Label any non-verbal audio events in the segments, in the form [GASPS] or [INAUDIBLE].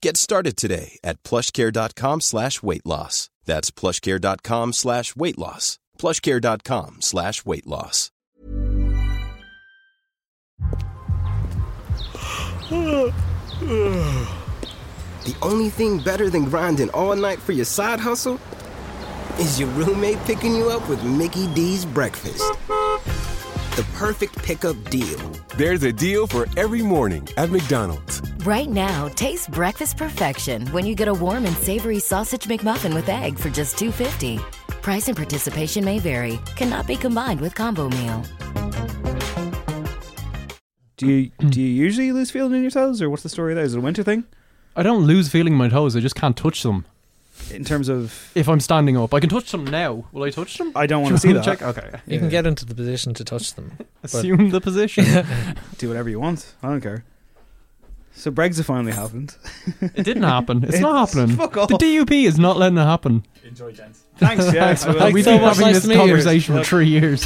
Get started today at plushcare.com slash weight loss. That's plushcare.com slash weight loss. plushcare.com slash weight loss. The only thing better than grinding all night for your side hustle is your roommate picking you up with Mickey D's breakfast. The perfect pickup deal. There's a deal for every morning at McDonald's. Right now, taste breakfast perfection when you get a warm and savory sausage McMuffin with egg for just $2.50. Price and participation may vary. Cannot be combined with combo meal. Do you do you usually lose feeling in your toes, or what's the story there? Is it a winter thing? I don't lose feeling in my toes. I just can't touch them. In terms of, If I'm standing up, I can touch them now. Will I touch them? I don't want to see that. Check. Okay. You can get into the position to touch them. [LAUGHS] Assume the position. [LAUGHS] Do whatever you want. I don't care. So Brexit finally happened. it didn't happen. It's, [LAUGHS] not happening. Fuck off. The DUP is not letting it happen. Enjoy, gents. Thanks, yeah. I will. We've so been much. having Nice this meet you. conversation for Look. three years.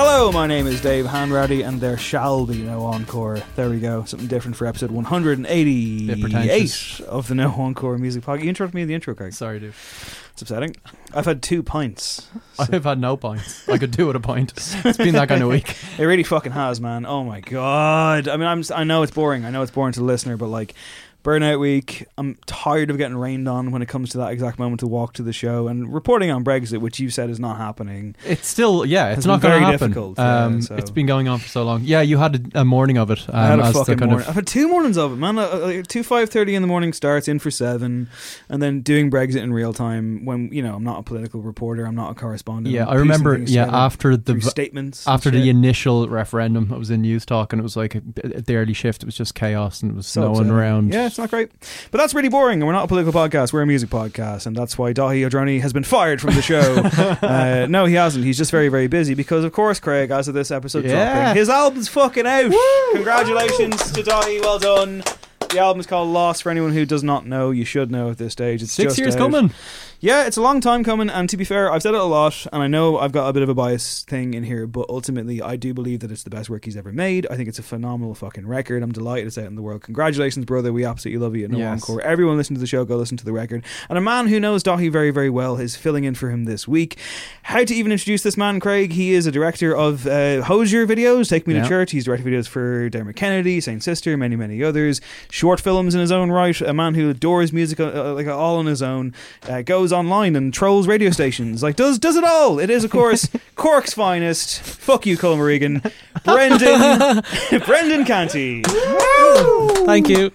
Hello, my name is Dave Hanratty, and there shall be no encore. There we go. Something different for episode Bit 188 of the No Encore Music Podcast. You interrupted me in the intro, Craig. Sorry, dude. It's upsetting. I've had two pints. [LAUGHS] I've had no pints. I could do with a pint. It's been that kind of week. [LAUGHS] It really fucking has, man. Oh my god. I mean, I'm. I know it's boring. I know it's boring to the listener, but like, burnout week. I'm tired of getting rained on when it comes to that exact moment to walk to the show and reporting on Brexit, which you said is not happening. It's still, yeah, it's not going very to happen. difficult, yeah, um, so- It's been going on for so long. Yeah, you had a, a morning of it. Um, I had a as fucking morning. I've had two mornings of it, man. Uh, uh, two five thirty in the morning starts, in for seven, and then doing Brexit in real time. When you know, I'm not a political reporter, I'm not a correspondent. Yeah, I remember. Yeah, after the statements, after the shit. initial referendum, I was in news talk, and it was like at the early shift, it was just chaos, and it was So no one around. Yeah, it's not great. But that's really boring, and we're not a political podcast. We're a music podcast, and that's why Daithí Ó Drónaí has been fired from the show. [LAUGHS] uh, no, he hasn't. He's just very, very busy because, of course, Craig, as of this episode Yeah. dropping, his album's fucking out. Congratulations to Daithí. Well done. The album's called Lost. For anyone who does not know, you should know at this stage. It's Six just years out. coming. Yeah, it's a long time coming, and to be fair, I've said it a lot, and I know I've got a bit of a bias thing in here, but ultimately, I do believe that it's the best work he's ever made. I think it's a phenomenal fucking record. I'm delighted it's out in the world. Congratulations, brother. We absolutely love you No Yes. Encore. Everyone listen to the show, go listen to the record. And a man who knows Daithí very, very well is filling in for him this week. How to even introduce this man, Craig? He is a director of uh, Hozier videos, Take Me Yeah. to Church. He's directed videos for Dermot Kennedy, Saint Sister, many, many others. Short films in his own right. A man who adores music uh, uh, like all on his own. Uh, goes online and trolls radio stations. Like does does it all. It is of course [LAUGHS] Cork's finest. Fuck you, Colin Regan. Brendan [LAUGHS] Brendan Canty. Thank you.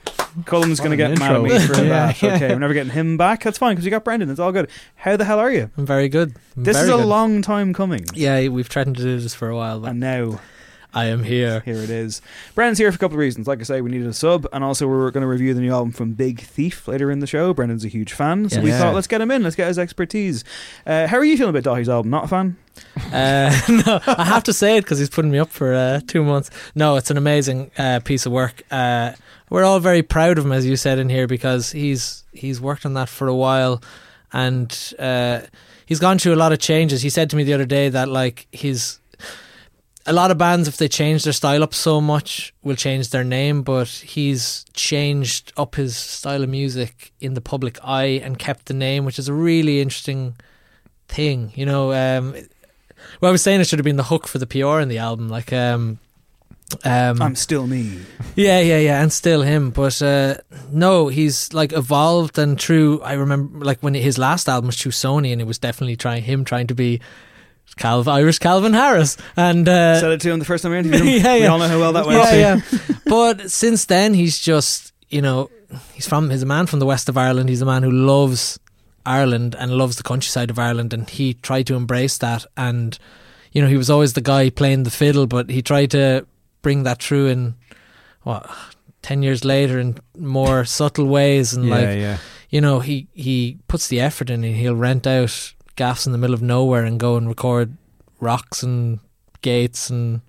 Colin's going to get an mad at me intro. for [LAUGHS] Yeah, that. Okay, we're never getting him back. That's fine because we got Brendan. It's all good. How the hell are you? I'm very good. I'm This very is a good. long time coming, Yeah, we've threatened to do this for a while, but and now I am here. Here it is. Brendan's here for a couple of reasons. Like I say, we needed a sub, and also we're going to review the new album from Big Thief later in the show. Brendan's a huge fan, so we thought let's get him in. Let's get his expertise. Uh, how are you feeling about Daithí's album? Not a fan? [LAUGHS] Uh, no, I have to say it because he's putting me up for uh, two months. No, it's an amazing uh, piece of work. Uh, we're all very proud of him, as you said in here, because he's he's worked on that for a while, and uh, he's gone through a lot of changes. He said to me the other day that like his a lot of bands, if they change their style up so much, will change their name. But he's changed up his style of music in the public eye and kept the name, which is a really interesting thing. You know, um, well, I was saying it should have been the hook for the PR in the album, like. Um, um, I'm still me. yeah, yeah, yeah, and still him. But uh, no, he's like evolved and true. I remember like when his last album was through Sony, and it was definitely trying him trying to be Calv Irish Calvin Harris, and uh, Said it to him the first time we interviewed him. [LAUGHS] yeah, We yeah. all know how well that went. yeah, yeah. but since then, he's just you know he's from he's a man from the west of Ireland. He's a man who loves Ireland and loves the countryside of Ireland, and he tried to embrace that. And you know he was always the guy playing the fiddle, but he tried to bring that through in what ten years later in more subtle ways and Yeah, like yeah. you know he he puts the effort in and he'll rent out gaffs in the middle of nowhere and go and record rocks and gates and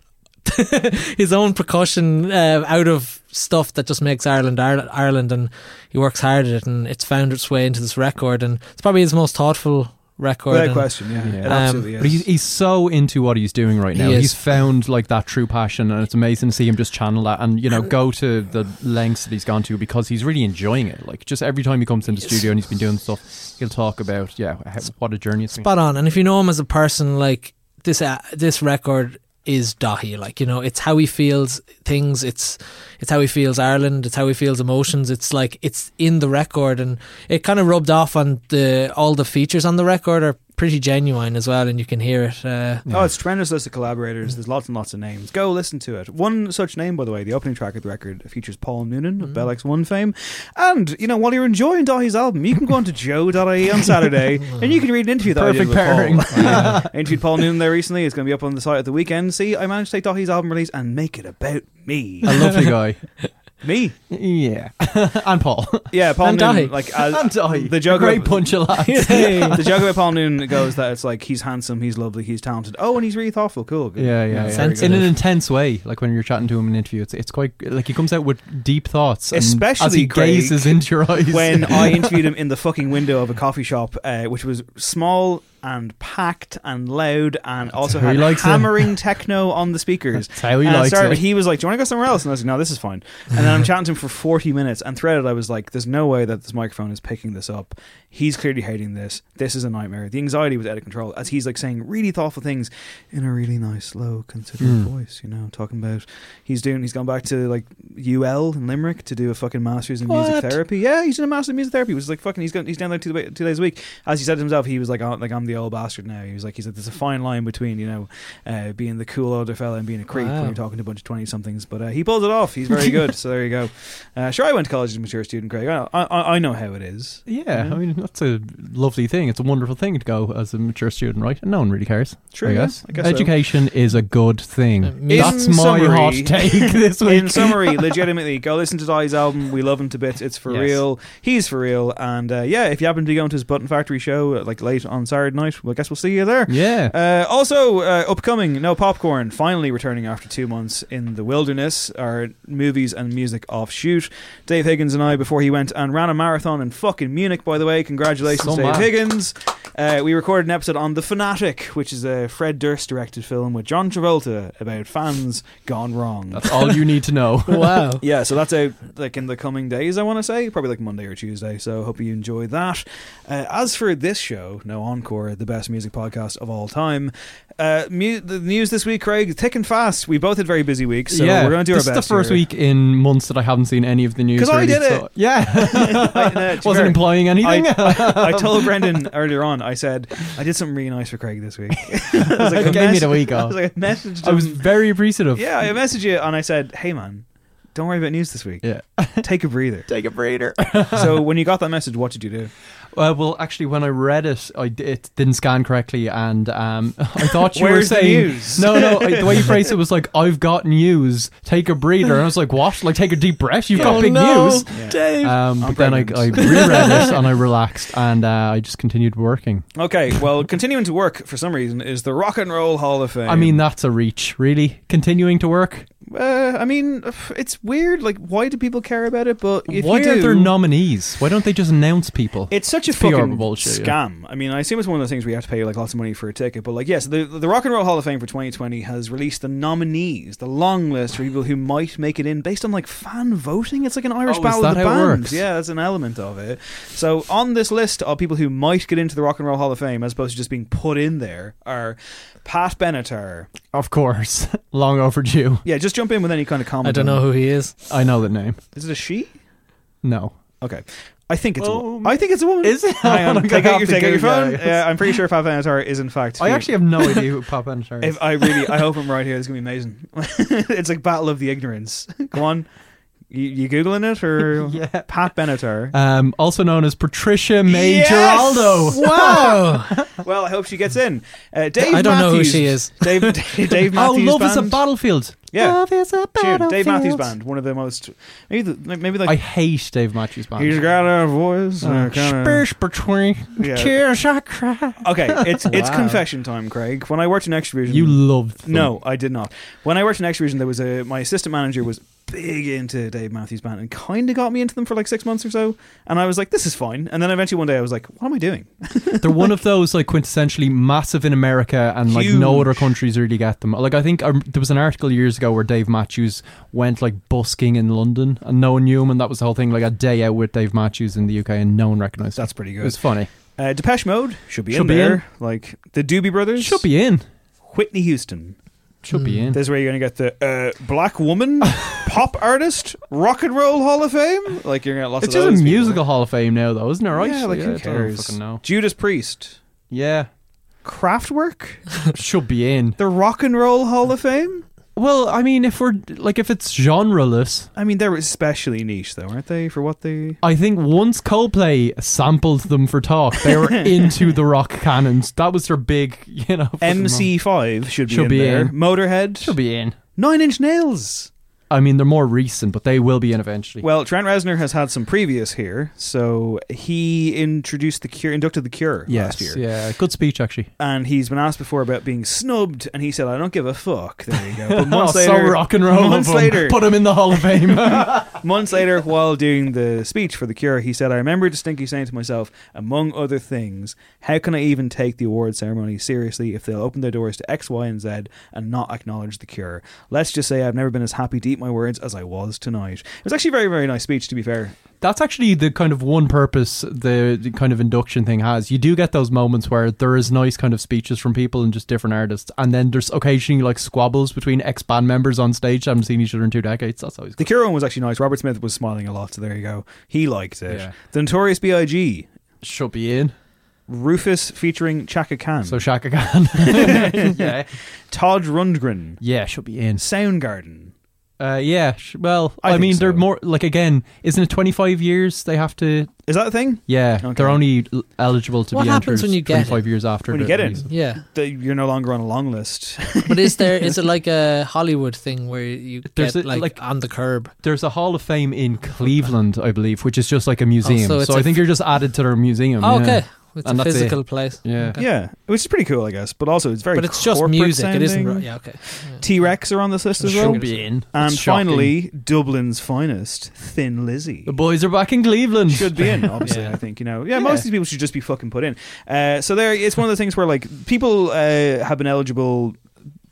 [LAUGHS] his own percussion uh, out of stuff that just makes Ireland Ireland Ireland and he works hard at it and it's found its way into this record and it's probably his most thoughtful record Without and- question, yeah. Yeah. It Um, absolutely is. But he's, he's so into what he's doing right now. is. He's found like that true passion, and it's amazing to see him just channel that and you know go to the lengths that he's gone to because he's really enjoying it. Like just every time he comes into the studio and he's been doing stuff, he'll talk about yeah how, what a journey it's been. spot on. And if you know him as a person, like this, uh, this record is Daithí. Like you know, it's how he feels things. It's it's how he feels Ireland. It's how he feels emotions. It's like it's in the record, and it kind of rubbed off on the all the features on the record are pretty genuine as well, and you can hear it. Uh, Oh, it's a tremendous list of collaborators. There's lots and lots of names. Go listen to it. One such name, by the way, the opening track of the record features Paul Noonan of Bell X1 fame. And, you know, while you're enjoying Daithí's album, you can go on to joe.ie on Saturday [LAUGHS] and you can read an interview that I did Perfect with pairing. Paul. [LAUGHS] Yeah. I interviewed Paul Noonan there recently. It's going to be up on the site at the weekend. See, I managed to take Daithí's album release and make it about me. a lovely guy. [LAUGHS] me? Yeah, [LAUGHS] and Paul. Yeah, Paul And Noonan. Daithí. Like, as, and Daithí. the joke a great about- lads. [LAUGHS] [LAUGHS] the joke about Paul Noonan goes that it's like he's handsome, he's lovely, he's talented. Oh, and he's really thoughtful. Cool. Good. Yeah, yeah, yeah. Sensitive. In an intense way, like when you're chatting to him in an interview, it's it's quite like he comes out with deep thoughts, and Especially, as he Craig, gazes into your eyes. when I interviewed him in the fucking window of a coffee shop, uh, which was small and packed and loud, and also had likes it. hammering [LAUGHS] techno on the speakers. That's how he and likes started- it. He was like, "Do you want to go somewhere else?" And I was like, "No, this is fine." And then I'm [LAUGHS] chatting to him for 40 minutes, and throughout it, I was like, "There's no way that this microphone is picking this up. He's clearly hating this. This is a nightmare." The anxiety was out of control as he's like saying really thoughtful things in a really nice, low, considerate Mm. voice. You know, talking about he's doing. He's gone back to like UL in Limerick to do a fucking masters in music therapy. Yeah, he's doing a master's in music therapy. He was like fucking. He's got, he's down there two, two days a week. As he said to himself, he was like, oh, like I'm the old bastard now. He was like, he's like, there's a fine line between you know, uh, being the cool older fella and being a creep Wow. when you're talking to a bunch of twenty somethings. But uh, he pulls it off. He's very good. [LAUGHS] so there you go. Uh, sure, I went to college as a mature student, Craig. I, I, I know how it is. yeah, I mean that's a lovely thing. It's a wonderful thing to go as a mature student, right? And no one really cares. True, I yeah, guess. I guess so. Education is a good thing. Uh, me- That's In my summary- hot take [LAUGHS] this [LAUGHS] week. In summary, legitimately, go listen to Daithí's album. We love him to bits. It's for Yes. real. He's for real. And uh, yeah, if you happen to be going to his Button Factory show uh, like late on Saturday night, well, I guess we'll see you there. yeah. Uh, also, uh, upcoming No Popcorn, finally returning after two months in the wilderness, our movies and music offshoot. Dave Higgins and I, before he went and ran a marathon in fucking Munich, by the way. Congratulations, So Dave mad. Higgins. Uh, we recorded an episode on The Fanatic, which is a Fred Durst directed film with John Travolta about fans gone wrong. That's all you need to know. [LAUGHS] wow. Yeah, so that's out like in the coming days. I want to say probably like Monday or Tuesday. So hope you enjoy that. Uh, as for this show, no encore, the best music podcast of all time. Uh, mu- the news this week, Craig, thick and fast. We both had very busy weeks, so yeah, we're going to do this our best. is the first here. week in months that I haven't seen any of the news. 'Cause I really, did it. so- [LAUGHS] yeah, [LAUGHS] I- no, [LAUGHS] wasn't fair, implying anything. I, I told Brendan earlier on. I said I did something really nice for Craig this week. I was Gave me the week I off. was like, I messaged I was very appreciative. Yeah, I messaged you and I said, "Hey man, don't worry about news this week. Yeah. Take a breather. Take a breather. so when you got that message, what did you do? Uh, well, actually, when I read it, I d- it didn't scan correctly, and um, [LAUGHS] I thought you were saying news? no, no. I, the way you [LAUGHS] phrased it was like, "I've got news. Take a breather." And I was like, "What? Like, take a deep breath? You've got Oh, big no, news." Dave. Um, but then I, I pregnant. reread it and I [LAUGHS] relaxed, and uh, I just continued working. Okay, well, continuing to work for some reason is the Rock and Roll Hall of Fame. I mean, that's a reach, really. Continuing to work. Uh, I mean, it's weird. Like, why do people care about it? But if Why you are do, there nominees? Why don't they just announce people? It's such a PR fucking bullshit, yeah. scam. I mean, I assume it's one of those things where you have to pay like lots of money for a ticket. But like, yes, the the Rock and Roll Hall of Fame for 2020 has released the nominees, the long list for people who might make it in based on like fan voting. It's like an Irish Oh, battle of the bands. works? Yeah, that's an element of it. So on this list of people who might get into the Rock and Roll Hall of Fame, as opposed to just being put in there, are Pat Benatar. Of course, [LAUGHS] long overdue. Yeah, just jump in with any kind of comment. I don't know who he is. I know the name. Is it a she? No. Okay. I think it's a Oh, woman. Um, I think it's a woman. is it? [LAUGHS] Hang on. [LAUGHS] Oh I'm Take gonna out your, take out your phone. it. Yeah, I'm pretty sure Pat Benatar is in fact. I fe- actually have no idea who Pop Benatar is. If I really, I hope I'm right here. It's gonna be amazing. it's like Battle of the Ignorance. Go on. You, you googling it or [LAUGHS] Yeah. Pat Benatar? Um, also known as Patricia Mae Yes! Giraldo. Wow. [LAUGHS] well, I hope she gets in. Uh, Dave I don't know who she is. Dave, [LAUGHS] Dave Oh, Matthews Love band. is a battlefield. Yeah. Love is a battlefield. Dave Matthews Band, one of the most maybe the, maybe like I hate Dave Matthews Band. he's got a voice. Uh, uh, kinda- Space between Yeah. tears I cry. Okay, it's it's confession time, Craig. When I worked in Xtra-vision, You loved them. No, I did not. When I worked in Xtra-vision, there was a my assistant manager was big into Dave Matthews Band and kind of got me into them for like six months or so. And I was like, this is fine. And then eventually one day I was like, what am I doing? [LAUGHS] They're one of those like quintessentially massive in America, and like no other countries really get them. Like I think um, there was an article years ago where Dave Matthews went like busking in London, and no one knew him, and that was the whole thing. Like a day out with Dave Matthews in the UK, and no one recognised. him. That's pretty It good. was funny. Uh, Depeche Mode should be Should in be there. Like the Doobie Brothers. Should be in. Whitney Houston. Should be in. This is where you're going to get the uh, Black Woman, [LAUGHS] Pop Artist, Rock and Roll Hall of Fame. Like you're going to get lots It's of just a people. musical Hall of Fame now, though, isn't it? Right? Yeah, like I who cares? fucking know. Judas Priest. Yeah, Kraftwerk. should be in. The Rock and Roll Hall of Fame. Well, I mean, if we're like, if it's genreless, I mean, they're especially niche, though, aren't they? For what they. I think once Coldplay sampled them for talk, they were [LAUGHS] into the rock canons. That was their big, you know. MC5 should be Should in be there. in. Motorhead. Should be in. Nine Inch Nails. I mean, they're more recent, but they will be in eventually. Well, Trent Reznor has had some previous here, so he introduced the Cure, inducted the Cure yes, last year, yeah, good speech actually. and he's been asked before about being snubbed, and he said, "I don't give a fuck." There you go. [LAUGHS] But months oh, later, so rock and roll. months later, put him in the Hall of Fame. [LAUGHS] [LAUGHS] months later, while doing the speech for the Cure, he said, "I remember distinctly saying to myself, among other things, how can I even take the award ceremony seriously if they'll open their doors to X, Y, and Z and not acknowledge the Cure? Let's just say I've never been as happy eat my words as I was tonight." It was actually a very, very nice speech, to be fair. That's actually the kind of one purpose the, the kind of induction thing has. You do get those moments where there is nice kind of speeches from people and just different artists, and then there's occasionally like squabbles between ex band members on stage I haven't seen each other in two decades. That's always The good. Cure one was actually nice. Robert Smith was smiling a lot, so there you go. He liked it. Yeah. The Notorious B.I.G. Should be in. Rufus featuring Chaka Khan. So Chaka Khan. [LAUGHS] yeah, Todd Rundgren. yeah, should be in. Soundgarden. Uh, yeah, sh- well, I I, think mean, they're so. more like again, isn't it 25 years they have to? Is that a thing? Yeah, Okay. they're only l- eligible to What be happens entered when you get 25 years after When you the get in? release. Yeah. That You're no longer on a long list. [LAUGHS] But is there is it [LAUGHS] like a Hollywood thing where you There's get a- like, like- on the curb? There's a Hall of Fame in Cleveland, I believe, which is just like a museum. so so it's I a think f- you're just added to their museum. Oh, yeah. okay, it's And a that's it. physical place. Yeah. Okay. yeah, which is pretty cool, I guess. But also, it's very. but it's just corporate music. It isn't. sounding. ro- Yeah, okay. T Rex are on this list as well. Should be in. And It's shocking. finally, Dublin's finest, Thin Lizzy. the boys are back in Cleveland. should be in, [LAUGHS] obviously. Yeah. I think you know. Yeah, Yeah. most of these people should just be fucking put in. Uh, so there, it's one of the things where like people uh, have been eligible.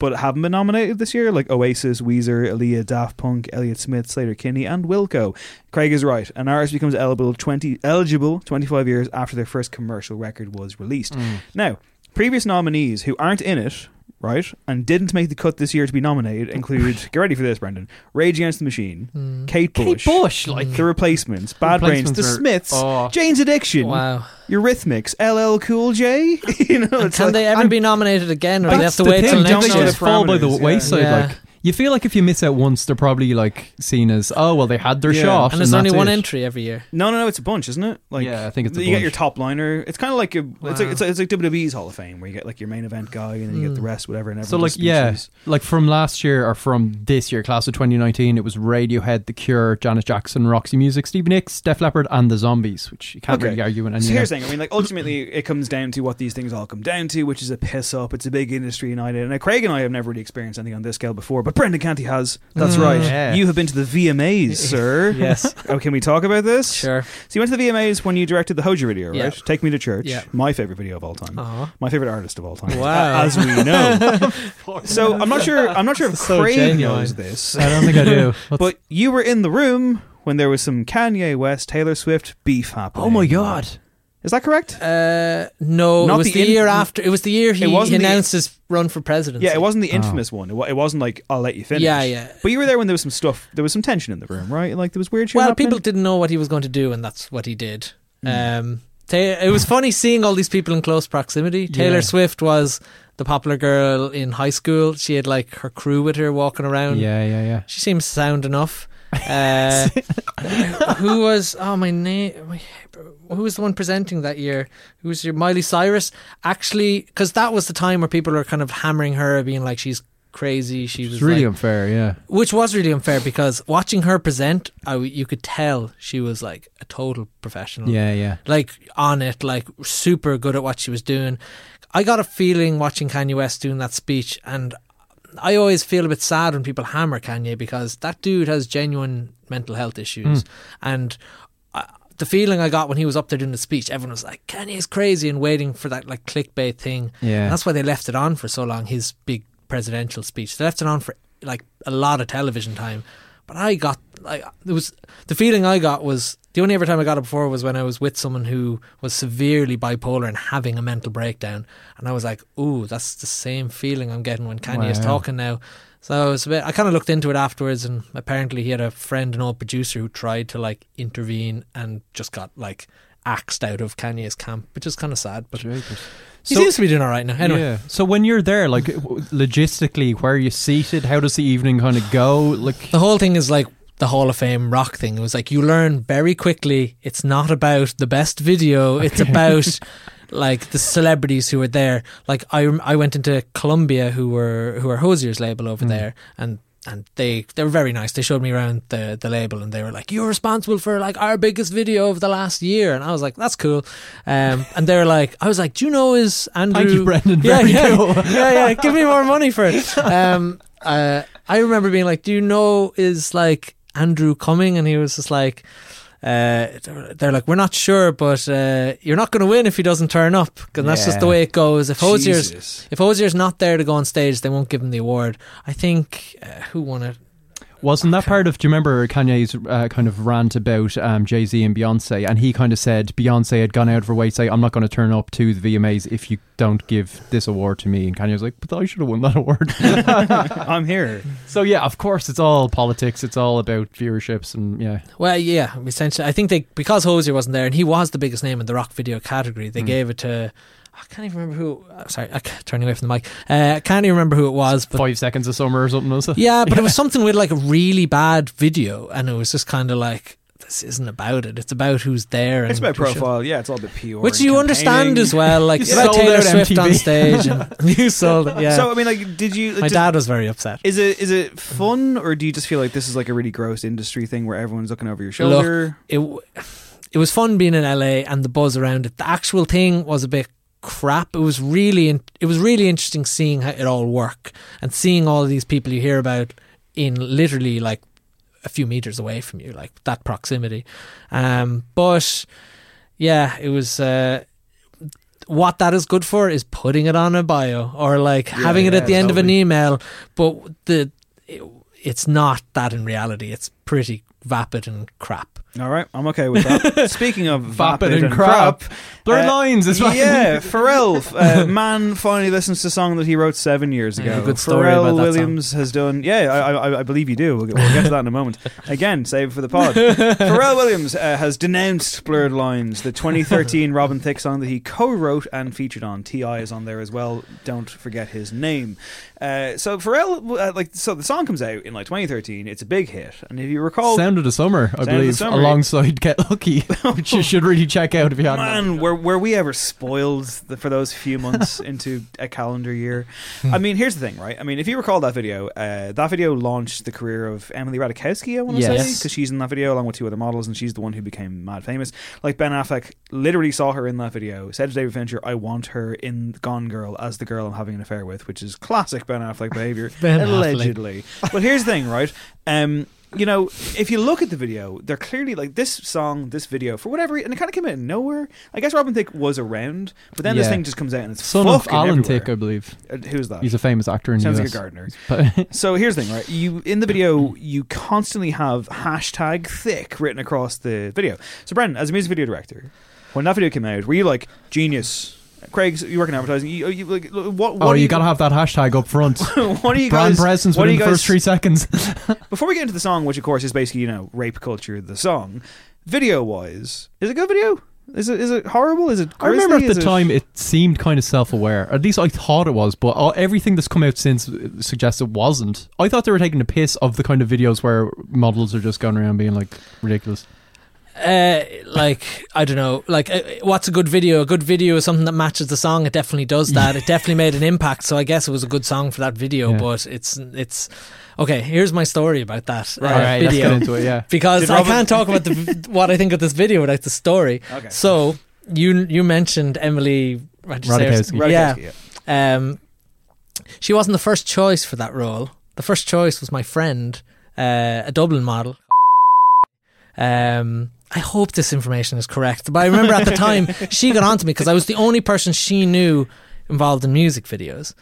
But haven't been nominated this year, like Oasis, Weezer, Aaliyah, Daft Punk, Elliott Smith, Sleater-Kinney, and Wilco. Craig is right. An artist becomes eligible twenty eligible twenty five years after their first commercial record was released. Mm. Now, previous nominees who aren't in it, right, and didn't make the cut this year to be nominated include [LAUGHS] get ready for this, Brendan. Rage Against the Machine, Mm. Kate Kate Bush, Bush, like The Replacements, Bad Brains, Replacements The are- Smiths, oh. Jane's Addiction, Wow. Eurythmics, LL Cool J. [LAUGHS] you know, it's can like, they ever and be nominated again, or do they have That's to the wait thing, till don't next know year? just fall by the parameters, yeah. wayside? Yeah. Like You feel like if you miss out once, they're probably like seen as oh well they had their Yeah. shot and there's only that's one it. entry every year. No, no, no. It's a bunch, isn't it? Like, Yeah, I think it's a you get bunch. your top liner. It's kind of like a, it's like Wow. it's like, it's like WWE's Hall of Fame, where you get like your main event guy, and then you get the rest, whatever. And Hmm. So like does yeah, speeches. like from last year or from this year, class of 2019, it was Radiohead, The Cure, Janet Jackson, Roxy Music, Stevie Nicks, Def Leppard, and The Zombies, which you can't Okay. really argue with. And So you here's the thing. I mean, like ultimately, [LAUGHS] it comes down to what these things all come down to, which is a piss up. It's a big industry united. And now, Craig and I have never really experienced anything on this scale before, but Brendan Canty has. That's Mm. right. Yeah. You have been to the VMAs, [LAUGHS] sir. Yes. Oh, can we talk about this? Sure. So you went to the VMAs when you directed the Hozier video, right? Yeah. Take Me to Church. Yeah. My favorite video of all time. Aw. My favorite artist of all time. Wow. As we know. [LAUGHS] so I'm not sure. I'm not sure if So Craig genuine. knows this. I don't think I do. [LAUGHS] What's- But you were in the room when there was some Kanye West, Taylor Swift beef happening. oh my god. Is that correct? Uh, no, Not it was the the, in- year after. It was the year he, It wasn't he the- announced his run for presidency. Yeah, it wasn't the Oh. infamous one. It, wa- it wasn't like I'll let you finish. Yeah, yeah. But you were there when there was some stuff. There was some tension in the room, right? Like there was weird shit. Well, happening? people didn't know what he was going to do, and that's what he did. Hmm. Um, Ta- it was funny seeing all these people in close proximity. Taylor Yeah. Swift was the popular girl in high school. She had like her crew with her walking around. Yeah, yeah, yeah. She seems sound enough. Uh, who was oh my name? Who was the one presenting that year? Who was your Miley Cyrus? Actually, because that was the time where people were kind of hammering her, being like she's crazy. She was really like- unfair. Yeah. which was really unfair because watching her present, I, you could tell she was like a total professional. Yeah, yeah. Like on it, like super good at what she was doing. I got a feeling watching Kanye West doing that speech, and I always feel a bit sad when people hammer Kanye because that dude has genuine mental health issues. Hmm. And I, the feeling I got when he was up there doing the speech, everyone was like, Kanye's crazy and waiting for that like clickbait thing. Yeah. And that's why they left it on for so long, his big presidential speech. They left it on for like a lot of television time. But I got like there was the feeling I got was the only ever time I got it before was when I was with someone who was severely bipolar and having a mental breakdown, and I was like, "Ooh, that's the same feeling I'm getting when Kanye is talking now." So it was a bit, I kind of looked into it afterwards, and apparently he had a friend, an old producer, who tried to like intervene and just got like axed out of Kanye's camp, which is kind of sad. But he So- seems to be doing all right now. Anyway, Yeah. So when you're there, like logistically, where are you seated? How does the evening kind of go? Like, the whole thing is like the Hall of Fame rock thing. It was like you learn very quickly it's not about the best video, it's about [LAUGHS] like the celebrities who were there. Like I I went into Columbia who were who are Hozier's label over there and and they they were very nice. They showed me around the the label and they were like, "You're responsible for like our biggest video of the last year." And I was like, "That's cool." Um, and they were like, "I was like, do you know is Andrew?" Thank you, Brendan. Yeah, Very yeah, cool. [LAUGHS] yeah, yeah. Give me more money for it. [LAUGHS] Um, uh, I remember being like, "Do you know is like Andrew coming?" And he was just like, uh, "They're like, we're not sure, but uh, you're not going to win if he doesn't turn up, because that's just the way it goes. If Hozier's Jesus. if Hozier's not there to go on stage, they won't give him the award. I think uh, who won it? Wasn't that part of? Do you remember Kanye's uh, kind of rant about um, Jay Z and Beyonce? And he kind of said Beyonce had gone out of her way to say, "I'm not going to turn up to the VMAs if you don't give this award to me." And Kanye was like, "But I should have won that award." [LAUGHS] I'm here. so yeah, of course, it's all politics. It's all about viewerships and yeah. Well, yeah, essentially, I think they because Hozier wasn't there and he was the biggest name in the rock video category. They gave it to. I can't even remember who. uh, Sorry, I can't, turning away from the mic. Uh, I can't even remember who it was, but Five seconds of summer or something, was it? Yeah, but it was [LAUGHS] something with like a really bad video, and it was just kind of like this isn't about it. It's about who's there. It's about we should- profile. Yeah, it's all about PR. which you understand as well. Like [LAUGHS] You it's about sold Taylor out Swift on stage, and [LAUGHS] you sold it. Yeah, So I mean, like, did you? my did- dad was very upset. Is it is it fun or do you just feel like this is like a really gross industry thing where everyone's looking over your shoulder? it it was fun being in LA and the buzz around it. The actual thing was a bit crap. It was really in, it was really interesting seeing how it all work and seeing all of these people you hear about in literally like a few meters away from you, like that proximity. Um, but yeah, it was. Uh, what that is good for is putting it on a bio or like having it yeah, at the end of an email, but the it, it's not that in reality. It's pretty vapid and crap. All right, I'm okay with that. [LAUGHS] Speaking of Vapid vapid and and crap. crap, Blurred Uh, lines is fine. Yeah, [LAUGHS] Pharrell, uh, [LAUGHS] man, finally listens to a song that he wrote seven years ago. have a good story Pharrell about that Williams has done. Yeah, I, I, I believe you do. We'll, get- we'll get to that in a moment. [LAUGHS] Again, save it for the pod. Pharrell Williams uh, has denounced Blurred Lines, the 2013 Robin Thicke song that he co-wrote and featured on. T.I. is on there as well. Don't forget his name. Uh, so Pharrell, uh, like, so the song comes out in like 2013. It's a big hit, and if you recall, Sound of the Summer, I Sound of the believe, Summer. alongside Get Lucky, which you should really check out if you haven't. Man, were were we ever spoiled the, for those few months [LAUGHS] into a calendar year? I mean, here's the thing, right? I mean, if you recall that video, uh, that video launched the career of Emily Ratajkowski. I want to say Yes. because she's in that video along with two other models, and she's the one who became mad famous. Like Ben Affleck, literally saw her in that video. Said to David Fincher, "I want her in Gone Girl as the girl I'm having an affair with," which is classic Ben Affleck behavior, [LAUGHS] Ben Affleck. allegedly. But here's the thing, right? Um, you know, if you look at the video, they're clearly like this song, this video, for whatever reason, and it kind of came out of nowhere. I guess Robin Thicke was around, but then this Yeah. thing just comes out and it's Son of fucking Alan everywhere. Thicke, I believe. Uh, Who's that? He's a famous actor in Sounds the like a gardener. [LAUGHS] But So here's the thing, right? You in the video, you constantly have hashtag thick written across the video. So Brendan, as a music video director, when that video came out, were you like genius? Craig, you work in advertising. You, you like what? what oh, do you gotta have that hashtag up front. [LAUGHS] what do you Brand guys? presence what within you the guys, first three seconds. [LAUGHS] Before we get into the song, which of course is basically you know rape culture, the song, video wise, is it a good video? Is it is it horrible? Is it? I remember grisly? at the Is time it seemed kind of self-aware. At least I thought it was, but everything that's come out since uh, suggests it wasn't. I thought they were taking the piss of the kind of videos where models are just going around being like ridiculous. Uh, like I don't know, like uh, what's a good video? A good video is something that matches the song. It definitely does that. It definitely made an impact. So I guess it was a good song for that video. Yeah. But it's it's okay. Here's my story about that uh, All right, let's video get into it. Yeah. because Did I Robin- can't talk about the [LAUGHS] what I think of this video without the story. Okay. So you you mentioned Emily what did you say her- Ratajkowski. Yeah. Yeah. Um, she wasn't the first choice for that role. The first choice was my friend, uh, a Dublin model. Um, I hope this information is correct, but I remember at the [LAUGHS] time she got onto me because I was the only person she knew involved in music videos.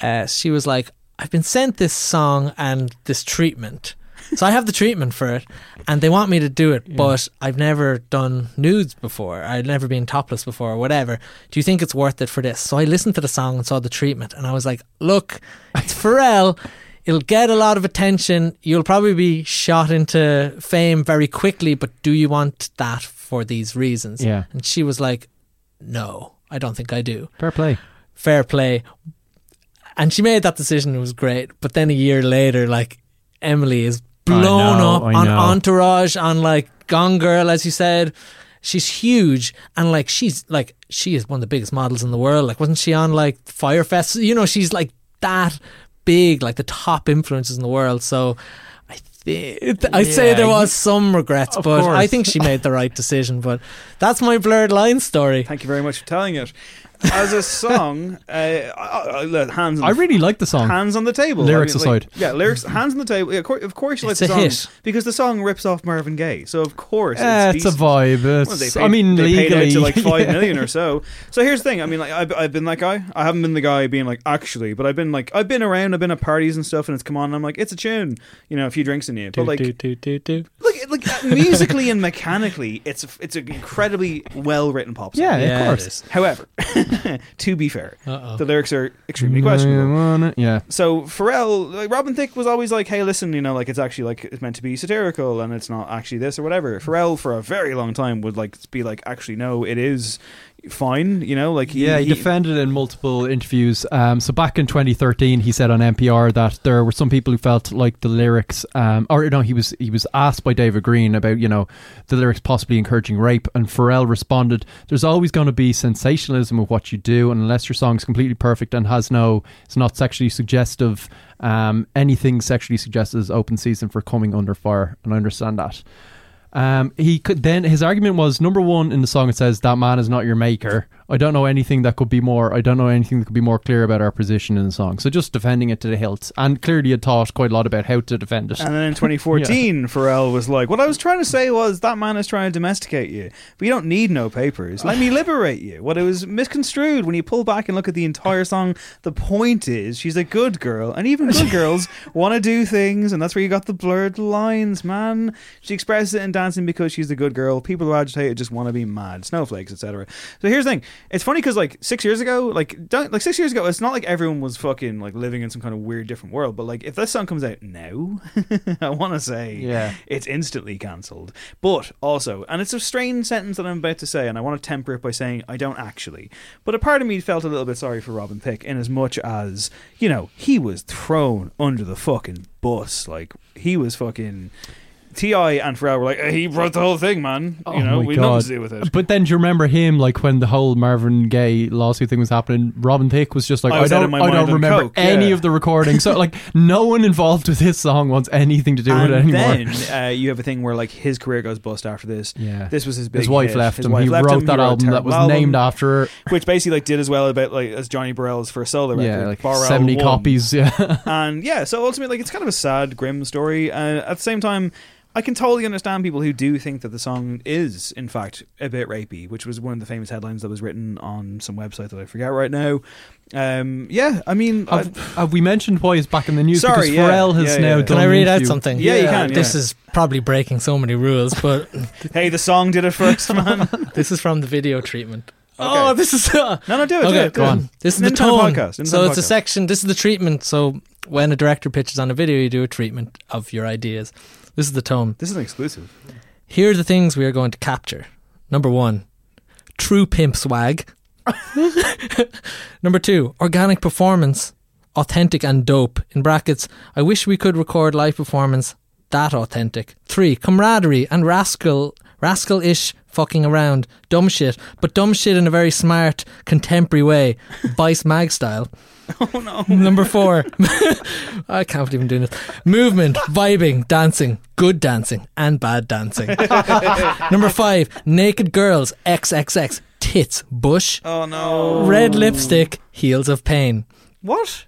Uh, she was like, "I've been sent this song and this treatment." So I have the treatment for it, and they want me to do it, but I've never done nudes before. I'd never been topless before, or whatever. Do you think it's worth it for this? So I listened to the song and saw the treatment, and I was like, "Look, it's Pharrell. It'll get a lot of attention. You'll probably be shot into fame very quickly, but do you want that for these reasons?" Yeah. And she was like, "No, I don't think I do." Fair play. fair play. And she made that decision. It was great. But then a year later, like Emily is blown know, up on. Entourage, on like Gone Girl, as you said. She's huge, and like she's like she is one of the biggest models in the world. Like, wasn't she on like Fyre Fest? You know, she's like that big, like the top influences in the world. So. I thi- I'd say Yeah, there you- was some regrets, but I think she made the right [LAUGHS] decision. But that's my blurred line story. Thank you very much for telling it. As a song, uh, I, I, I- hands. On I the really like the song. Hands on the table. Lyrics I mean, like, aside. yeah, lyrics. Hands on the table. Yeah, of course, of course you like It's the a song hit. because the song rips off Marvin Gaye. So of course, Eh, it's, it's a decent. vibe. Well, they paid, I mean, they paid legally, out to like five [LAUGHS] yeah. million or so. So here's the thing. I mean, like I've, I've been that guy. I haven't been the guy being like actually, but I've been like I've been around. I've been at parties and stuff, and it's come on. and I'm like, it's a tune. You know, a few drinks in you, but Do, like. do, do, do, do. Look, like uh, [LAUGHS] musically and mechanically, it's a, it's an incredibly well written pop song. Yeah, Yeah, of course. is. However, [LAUGHS] to be fair, Uh-oh. the lyrics are extremely questionable. Yeah. So Pharrell, like Robin Thicke was always like, "Hey, listen, you know, like it's actually like it's meant to be satirical, and it's not actually this or whatever." Pharrell, for a very long time, would like be like, "Actually, no, it is fine," you know, like Yeah, he defended it in multiple interviews. Um, so back in 2013, he said on NPR that there were some people who felt like the lyrics, um, or no, he was he was asked by David Greene about you know the lyrics possibly encouraging rape, and Pharrell responded, "There's always going to be sensationalism of what you do, and unless your song's completely perfect and has no, it's not sexually suggestive, um, anything sexually suggestive is open season for coming under fire, and I understand that." Um, he could then his argument was number one in the song. It says that man is not your maker. I don't know anything that could be more. I don't know anything that could be more clear about our position in the song. So just defending it to the hilt, and clearly had thought quite a lot about how to defend it. And then in [LAUGHS] 2014, Pharrell was like, "What I was trying to say was that man is trying to domesticate you, but you don't need no papers. Let me [SIGHS] liberate you." What it was misconstrued when you pull back and look at the entire song. The point is, she's a good girl, and even good [LAUGHS] girls want to do things, and that's where you got the blurred lines, man. She expresses it in dancing because she's a good girl. People who are agitated just want to be mad, snowflakes, etc. So here's the thing: it's funny because like six years ago, like don't, like six years ago, it's not like everyone was fucking like living in some kind of weird different world. But like if this song comes out now, [LAUGHS] I want to say Yeah. it's instantly cancelled. But also, and it's a strange sentence that I'm about to say, and I want to temper it by saying I don't actually. But a part of me felt a little bit sorry for Robin Thicke in as much as you know he was thrown under the fucking bus. Like he was fucking. T.I. and Pharrell were like, he wrote the whole thing, man. Oh you know, we nothing to do with it. But then do you remember him like when the whole Marvin Gaye lawsuit thing was happening? Robin Thicke was just like, I I, was out of don't, I don't remember coke, any yeah. of the [LAUGHS] recording. So like, no one involved with this song wants anything to do with it anymore. then uh, you have a thing where like his career goes bust after this. Yeah. this was his big His wife hit. left His him. wife he left wrote him. that He wrote album that was album, named after her. which basically like did as well about like as Johnny Borrell's first solo record. Yeah, like Borrell 70 won. copies. Yeah. [LAUGHS] and yeah, so ultimately, like it's kind of a sad, grim story. Uh, at the same time, I can totally understand people who do think that the song is, in fact, a bit rapey, which was one of the famous headlines that was written on some website that I forget right now. Um, yeah, I mean, I- Have, have we mentioned why he's back in the news? Sorry, because yeah. Pharrell has Yeah, now yeah. done Can I read out something? Yeah, you can, This yeah. is probably breaking so many rules, but [LAUGHS] hey, the song did it first, [LAUGHS] man. this is from the video treatment. Okay. Oh, this is. Uh, no, no, do it. do okay, it, do it. This is the independent tone. podcast, independent so it's a section. This is the treatment. So when a director pitches on a video, you do a treatment of your ideas. This is the tone. This is an exclusive. Here are the things we are going to capture. Number one, true pimp swag. [LAUGHS] Number two, organic performance, authentic and dope. In brackets, I wish we could record live performance that authentic. Three, camaraderie and rascal, rascal-ish fucking around, dumb shit, but dumb shit in a very smart, contemporary way, [LAUGHS] Vice Mag style. Oh no. Number four, [LAUGHS] I can't believe I'm doing this. Movement, vibing, dancing, good dancing, and bad dancing. [LAUGHS] Number five, naked girls, XXX, tits, bush, Oh no. red lipstick, heels of pain. What?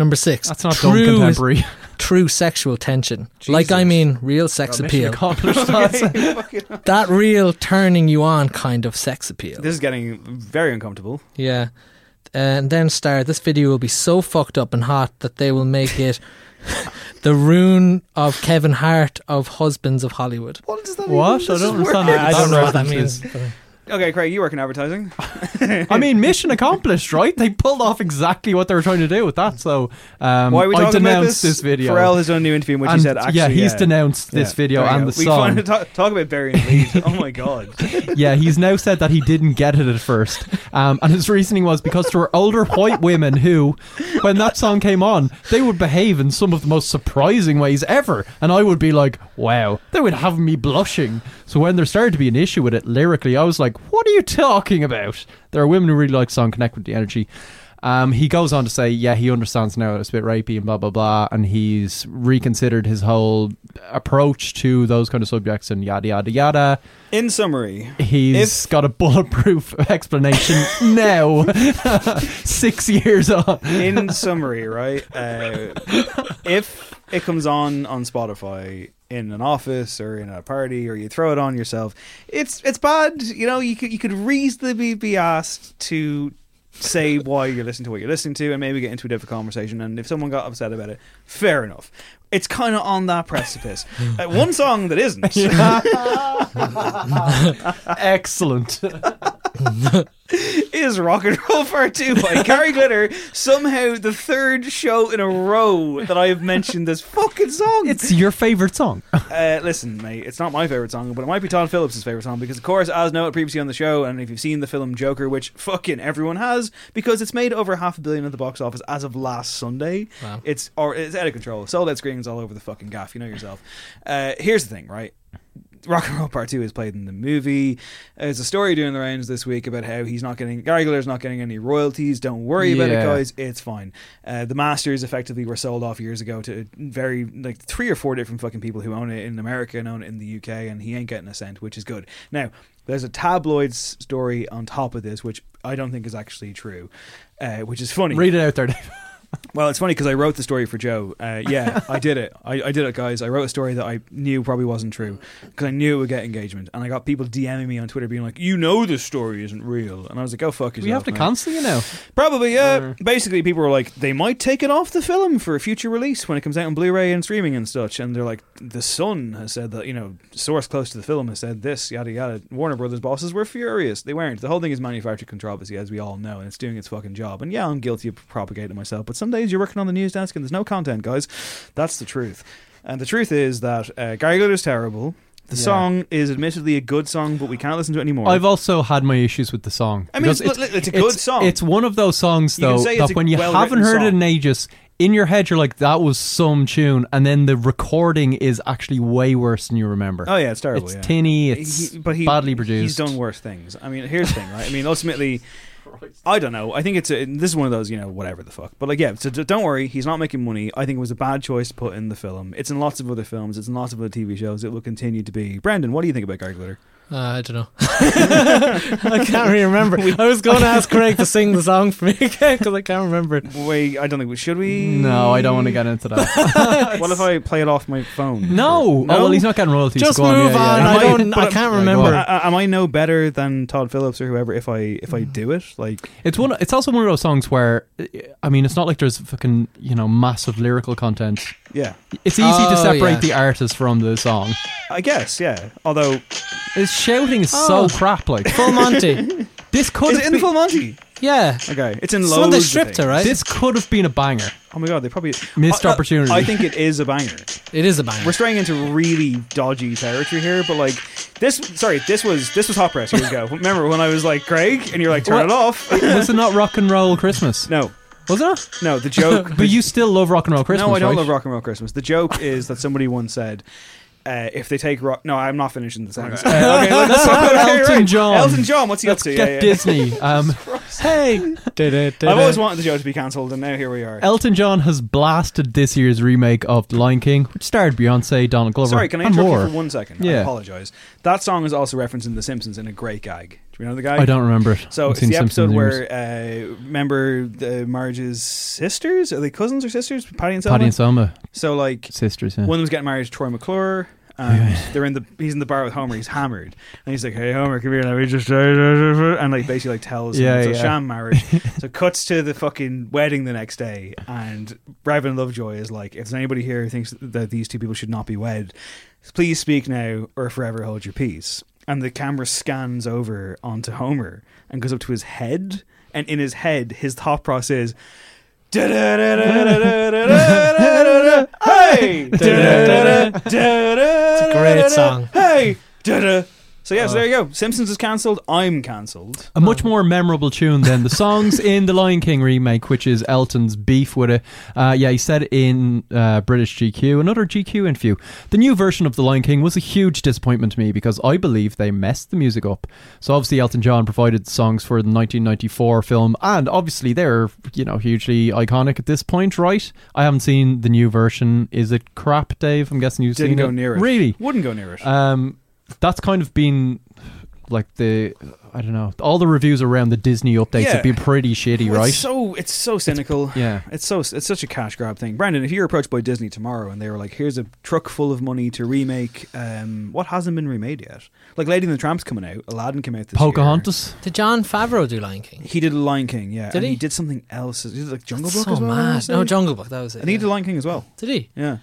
Number six, That's not done true, contemporary. True sexual tension. Like I mean, real sex Mission appeal. [LAUGHS] That real turning you on kind of sex appeal. This is getting very uncomfortable. Yeah. And then star this video will be so fucked up and hot that they will make it [LAUGHS] the rune of Kevin Hart of Husbands of Hollywood. What does that mean? What? I don't understand. I, I don't know what that means. Okay, Craig, you work in advertising. [LAUGHS] I mean, mission accomplished, right? They pulled off exactly what they were trying to do with that. So, um, Why are we I talking about denounced this? this video. Pharrell has done a new interview in which and he said, actually, yeah, he's yeah. denounced this Yeah, video and the we song. find- talk, talk about burying leads. oh my god. [LAUGHS] yeah, he's now said that he didn't get it at first. Um, and his reasoning was because there were older white women who, when that song came on, they would behave in some of the most surprising ways ever. And I would be like, wow, they would have me blushing. So when there started to be an issue with it lyrically, I was like, what are you talking about? There are women who really like the song, connect with the energy. Um, he goes on to say, yeah, he understands now that it's a bit rapey and blah, blah, blah. And he's reconsidered his whole approach to those kind of subjects and yada, yada, yada. In summary, He's If- got a bulletproof [LAUGHS] explanation now, [LAUGHS] six years on. in summary, right? Uh, if it comes on on Spotify in an office or in a party, or you throw it on yourself, it's it's bad. You know, you could you could reasonably be asked to say why you're listening to what you're listening to, and maybe get into a different conversation. And if someone got upset about it, fair enough. It's kind of on that precipice. Uh, one song that isn't. [LAUGHS] [LAUGHS] Excellent. [LAUGHS] is Rock and Roll Part 2 by [LAUGHS] Gary Glitter. Somehow the third show in a row that I have mentioned this fucking song. It's your favourite song. [LAUGHS] Uh, listen, mate, it's not my favourite song, but it might be Todd Phillips' favourite song because, of course, as noted previously on the show, and if you've seen the film Joker, which fucking everyone has, because it's made over half a billion at the box office as of last Sunday. Wow. It's or it's out of control. Sold out screenings all over the fucking gaff. You know yourself. Uh, here's the thing, right? Rock and Roll Part Two is played in the movie. There's a story doing the rounds this week about how he's not getting Glitter's not getting any royalties. Don't worry about it, guys. It's fine. Uh, the masters effectively were sold off years ago to very like three or four different fucking people who own it in America and own it in the UK, and he ain't getting a cent, which is good. Now. There's a tabloid story on top of this, which I don't think is actually true, uh, which is funny. Read it out there. Dave. Well, it's funny because I wrote the story for Joe. Uh, yeah, [LAUGHS] I did it. I, I did it, guys. I wrote a story that I knew probably wasn't true because I knew it would get engagement, and I got people DMing me on Twitter being like, "You know this story isn't real," and I was like, "Go fuck yourself." We have to man." cancel you now. Probably, yeah. Basically, people were like, they might take it off the film for a future release when it comes out on Blu-ray and streaming and such. And they're like, the Sun has said that you know, source close to the film has said this, yada yada. Warner Brothers bosses were furious. They weren't. The whole thing is manufactured controversy, as we all know, and it's doing its fucking job. And yeah, I'm guilty of propagating myself. But some days you're working on the news desk and there's no content, guys. That's the truth. And the truth is that uh, Gary Glitter is terrible. The Yeah. song is admittedly a good song, but we can't listen to it anymore. I've also had my issues with the song. I mean, because it's- it's a good song. It's one of those songs You can though say it's that a when you well-written haven't heard it song. in ages, in your head you're like, "That was some tune," and then the recording is actually way worse than you remember. Oh yeah, it's terrible. It's yeah. tinny. It's He- but he, badly produced. He's done worse things. I mean, here's the thing, right? I mean, ultimately, I don't know. I think it's a, this is one of those, you know, whatever the fuck. But like, yeah. So don't worry, he's not making money. I think it was a bad choice to put in the film. It's in lots of other films. It's in lots of other TV shows. It will continue to be. Brendan, what do you think about Gary Glitter? Uh, I don't know. [LAUGHS] I can't really remember. I was going to ask Craig to sing the song for me again because I can't remember it. Wait, I don't think we should we. No, I don't want to get into that. [LAUGHS] what if I play it off my phone? no. No? Oh well, he's not getting royalties. Just so go move yeah, on. yeah. I Am I- don't. but I I'm- can't remember. on. I, I- am I no better than Todd Phillips or whoever if I if I do it? Like, It's one. It's also one of those songs where, I mean, it's not like there's fucking you know massive lyrical content. Yeah, It's easy to Oh, separate yeah. the artist from the song. I guess, yeah. Although, His shouting is Oh. so crap. Like Full Monty. [LAUGHS] this could is have it in the been- full Monty? Yeah. Okay, it's in It's loads. one they of stripped her, things. right? This could have been a banger. Oh my god, they probably Missed I- I- opportunity. I think it is a banger. It is a banger. We're straying into really dodgy territory here, but like this. Sorry, this was this was hot press years ago. Remember when I was like Craig, and you're like, turn it off. [LAUGHS] Was it not rock and roll Christmas? no, Was it? no. The joke. [LAUGHS] But you still love rock and roll Christmas, no, I don't right? love rock and roll Christmas. The joke is that somebody once said. Uh, if they take rock, no, I'm not finishing the sentence. Uh, okay, let's talk about Elton John. Elton John, what's he Let's up to? get Yeah, yeah. Disney. [LAUGHS] Um, hey, [LAUGHS] I've always wanted the show to be cancelled, and now here we are. Elton John has blasted this year's remake of The Lion King, which starred Beyonce, Donald Glover, Sorry, can I and interrupt more. you for one second? I Yeah. apologize. That song is also referenced in The Simpsons in a great gag. Do you know the guy? I don't remember it. So it's the episode Simpsons years. where uh, remember the Marge's sisters? Are they cousins or sisters? Patty and Selma. Patty and Selma so like sisters. Yeah. one of them's getting married to Troy McClure. And they're in the he's in the bar with Homer. He's hammered, and he's like, "Hey Homer, come here, let me just," and like basically like tells him Yeah, it's a sham marriage. [LAUGHS] so cuts to the fucking wedding the next day, and Reverend Lovejoy is like, "If there's anybody here who thinks that these two people should not be wed, please speak now or forever hold your peace." And the camera scans over onto Homer and goes up to his head, and in his head, his thought process is. Hey! [LAUGHS] It's a great song. Hey! So yeah, so there you go. Simpsons is cancelled. I'm cancelled. A much more memorable tune than the songs in the Lion King remake, which is Elton's beef with it. Uh, yeah, he said in uh, British GQ, another GQ interview, the new version of the Lion King was a huge disappointment to me because I believe they messed the music up. So obviously Elton John provided songs for the 1994 film, and obviously they're you know hugely iconic at this point, right? I haven't seen the new version. Is it crap, Dave? I'm guessing you've Didn't seen go it. near it. Really? Wouldn't go near it. Um, that's kind of been like the I don't know. All the reviews around the Disney updates Yeah. have been pretty shitty, Well, right? It's so it's so cynical. yeah. It's so it's such a cash grab thing. Brandon, if you're approached by Disney tomorrow and they were like, "Here's a truck full of money to remake um, what hasn't been remade yet," like Lady and the Tramp's coming out, Aladdin came out this year. Pocahontas. Did Jon Favreau do Lion King? He did Lion King, yeah. Did and he? he? did something else. He did like Jungle That's Book so as well. I wanna mad. No, Jungle Book. That was it. And he yeah. did Lion King as well. Did he? Yeah,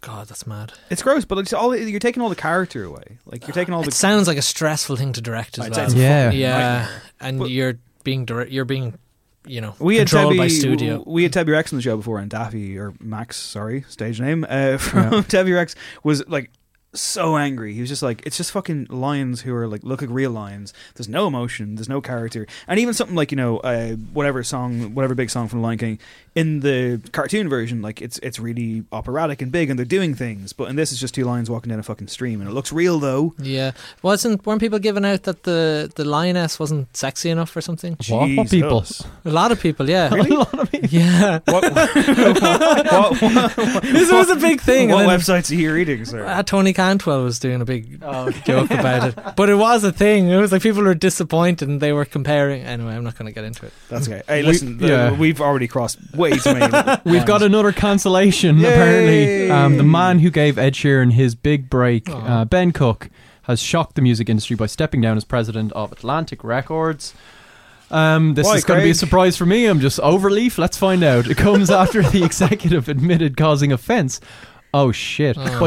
God, that's mad. it's gross, but it's all you're taking all the character away. Like you're taking all the. It sounds like a stressful thing to direct as I'd well. it's a Yeah. fucking yeah, nightmare. and But- you're being direct. You're being, you know, We had controlled Tebi, by studio. We had Tebi Rex on the show before, and Daffy or Max, sorry, stage name uh, [LAUGHS] from Tebi Rex was like so angry. He was just like, it's just fucking lions who are like look like real lions. There's no emotion, there's no character, and even something like you know uh, whatever song, whatever big song from Lion King in the cartoon version, like it's it's really operatic and big, and they're doing things. But in this, it's just two lions walking down a fucking stream, and it looks real though. Yeah, wasn't weren't people giving out that the the lioness wasn't sexy enough or something? What, what people? A lot of people, yeah, [LAUGHS] A lot of people. yeah. [LAUGHS] What, what, what, This was a big thing. what websites are you reading, sir? uh, Tony Cantwell was doing a big joke about it, [LAUGHS] but it was a thing. It was like people were disappointed and they were comparing. Anyway, I'm not going to get into it. That's okay. Hey, We- listen, the- yeah. we've already crossed way [LAUGHS] We've got another cancellation, Yay! apparently. Um, the man who gave Ed Sheeran his big break, uh, Ben Cook, has shocked the music industry by stepping down as president of Atlantic Records. Um, this Why, is going to be a surprise for me. I'm just overleaf. Let's find out. It comes after the [LAUGHS] executive admitted causing offence. Oh shit! By [LAUGHS] oh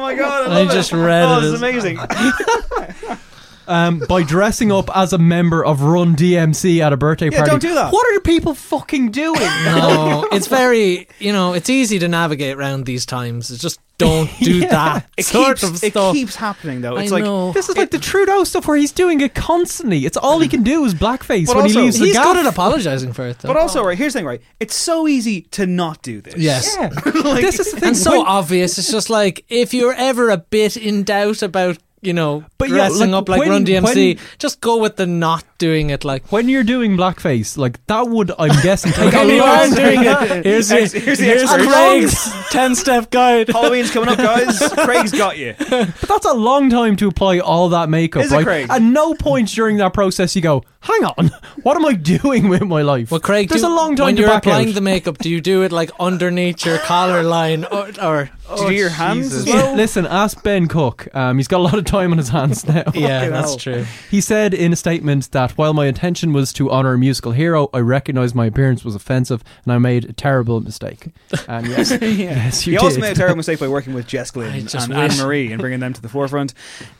my god! I, I just it. read oh, it This is amazing. Um, by dressing up as a member of Run DMC at a birthday Yeah, party. don't do that. What are people fucking doing? No, it's very you know it's easy to navigate around these times. It's just don't [LAUGHS] do Yeah. that It sort keeps, of it stuff. keeps happening though. It's I like know. This is like the Trudeau stuff where he's doing it constantly. It's all he can do is blackface But when also- he leaves the He's gaff. good at apologizing for it, though. But also, right here's the thing, right? It's so easy to not do this. Yes. Yeah. [LAUGHS] Like- this is the thing. and so When- obvious. It's just like if you're ever a bit in doubt about you know But yeah, dressing like, up like when- Run DMC, when- just go with the not doing it. Like when you're doing blackface, like that would, I'm [LAUGHS] guessing, take a Okay, you aren't doing it. Here's the, here's here's. Craig's ten step guide. Halloween's coming up, guys. [LAUGHS] Craig's got you. But that's a long time to apply all that makeup, Is it, right? Craig? At no point during that process you go, "Hang on, [LAUGHS] what am I doing with my life?" Well, Craig, there's do, a long time when to you're back applying out. the makeup. Do you do it like underneath your collar line, or, or Did you do your hands as Yeah. Listen, ask Ben Cook. Um, he's got a lot of time on his hands now. [LAUGHS] yeah, that's hell. true. He said in a statement that while my intention was to honour a musical hero, I recognised my appearance was offensive and I made a terrible mistake. And yes, [LAUGHS] yes, you he also made a terrible mistake by working with [LAUGHS] Jess I Glynne and wish- Anne Marie and bringing them to the forefront.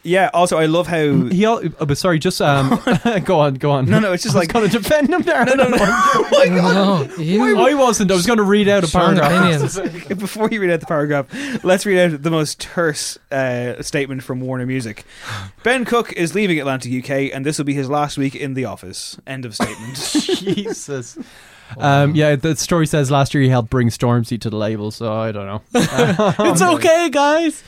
Yeah. Also, I love how. He, al- oh, but sorry, just um, go on, go on. No, no, it's just I like- going to defend him there. No, no, no. Oh No, you I wasn't. I was going to read out a paragraph. opinions. Before you read out the paragraph, let's read out the most terse uh, statement from Warner Music. [SIGHS] Ben Cook is leaving Atlantic UK, and this will be his last week in the office. End of statement. [LAUGHS] Jesus. Um, yeah, the story says last year he helped bring Stormzy to the label, so I don't know. [LAUGHS] [LAUGHS] it's okay, guys.